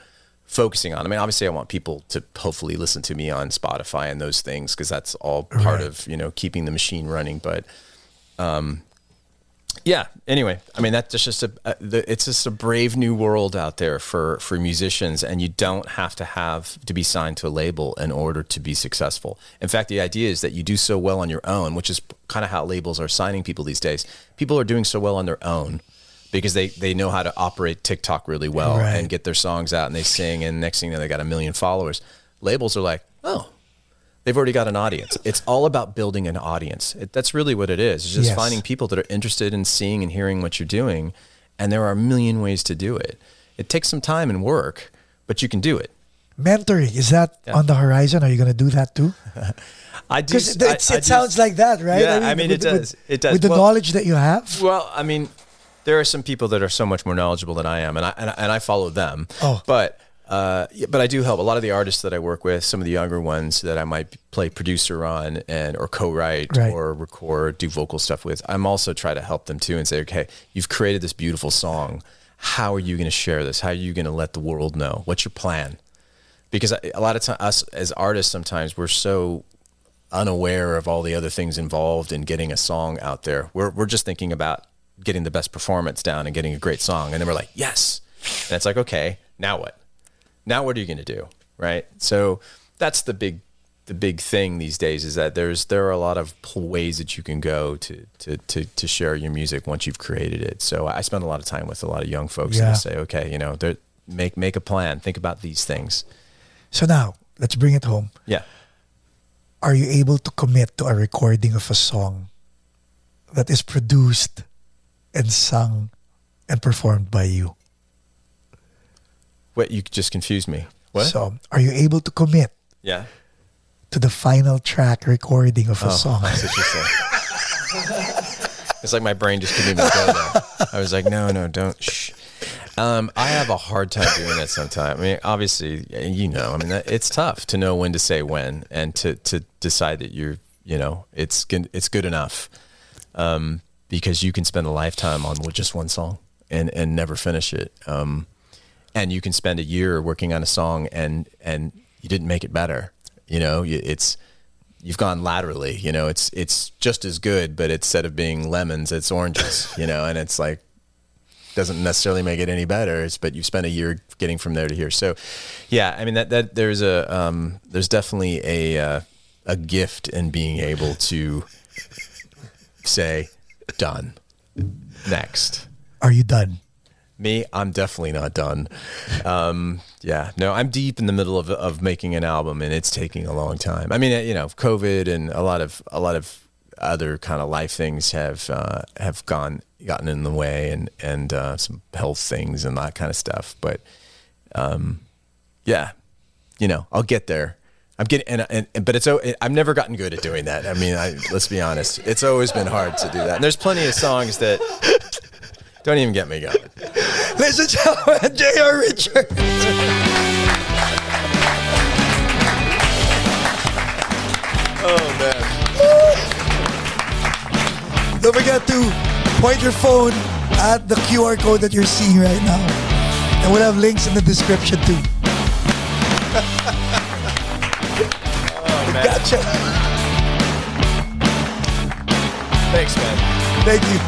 focusing on. I mean, obviously, I want people to hopefully listen to me on Spotify and those things because that's all part Right. of you know keeping the machine running. But um, yeah. Anyway, I mean that's just a, a the, it's just a brave new world out there for for musicians, and you don't have to have to be signed to a label in order to be successful. In fact, the idea is that you do so well on your own, which is kind of how labels are signing people these days. People are doing so well on their own because they they know how to operate TikTok really well Right. and get their songs out and they sing, and next thing you know, they got a million followers. Labels are like, oh, they've already got an audience. It's all about building an audience. It, that's really what it is. It's just Yes. finding people that are interested in seeing and hearing what you're doing. And there are a million ways to do it. It takes some time and work, but you can do it. Mentoring is that Yeah. on the horizon? Are you going to do that too? I do. Because it, I- I it do- sounds like that, right? Yeah, I mean, it with- does. It does. With the Well- knowledge that you have. Well, I mean, there are some people that are so much more knowledgeable than I am, and I and and I follow them. Oh. but uh, but I do help a lot of the artists that I work with. Some of the younger ones that I might play producer on and or co-write Right. or record, do vocal stuff with. I'm also try to help them too and say, okay, you've created this beautiful song. How are you going to share this? How are you going to let the world know? What's your plan? Because a lot of times, us as artists, sometimes we're so unaware of all the other things involved in getting a song out there. We're we're just thinking about getting the best performance down and getting a great song, and then we're like, yes. And it's like, okay, now what? Now what are you going to do? Right. So that's the big the big thing these days is that there's there are a lot of ways that you can go to to to to share your music once you've created it. So I spend a lot of time with a lot of young folks Yeah. and say, okay, you know, make make a plan, think about these things. So now let's bring it home. Yeah. Are you able to commit to a recording of a song that is produced and sung and performed by you? What you just confused me. What? So, are you able to commit yeah. to the final track recording of a Oh, song? That's what you said. it's like my brain just couldn't even go there. I was like, no, no, don't. Shh. Um, I have a hard time doing that sometimes. I mean, obviously, you know, I mean, that- it's tough to know when to say when and to, to decide that you're, you know, it's good, it's good enough. Um, because you can spend a lifetime on just one song and, and never finish it. Um, and you can spend a year working on a song and, and you didn't make it better. You know, it's, you've gone laterally, you know, it's, it's just as good, but instead of being lemons, it's oranges, you know, and it's like, doesn't necessarily make it any better. It's, but you spent a year getting from there to here. So, yeah, I mean that that there's a um, there's definitely a uh, a gift in being able to say done next. Are you done? Me, I'm definitely not done. Um, yeah, no, I'm deep in the middle of of making an album, and it's taking a long time. I mean, you know, COVID and a lot of a lot of other kind of life things have uh, have gone gotten in the way, and and uh, some health things and that kind of stuff. But um, yeah, you know, I'll get there. I'm getting, and, and, but it's I've never gotten good at doing that. I mean, I, let's be honest, it's always been hard to do that. And there's plenty of songs that don't even get me going. Ladies and gentlemen, J.R. Richard. Oh man. Don't forget to point your phone at the QR code that you're seeing right now. And we'll have links in the description too. Gotcha. Thanks, man. Thank you.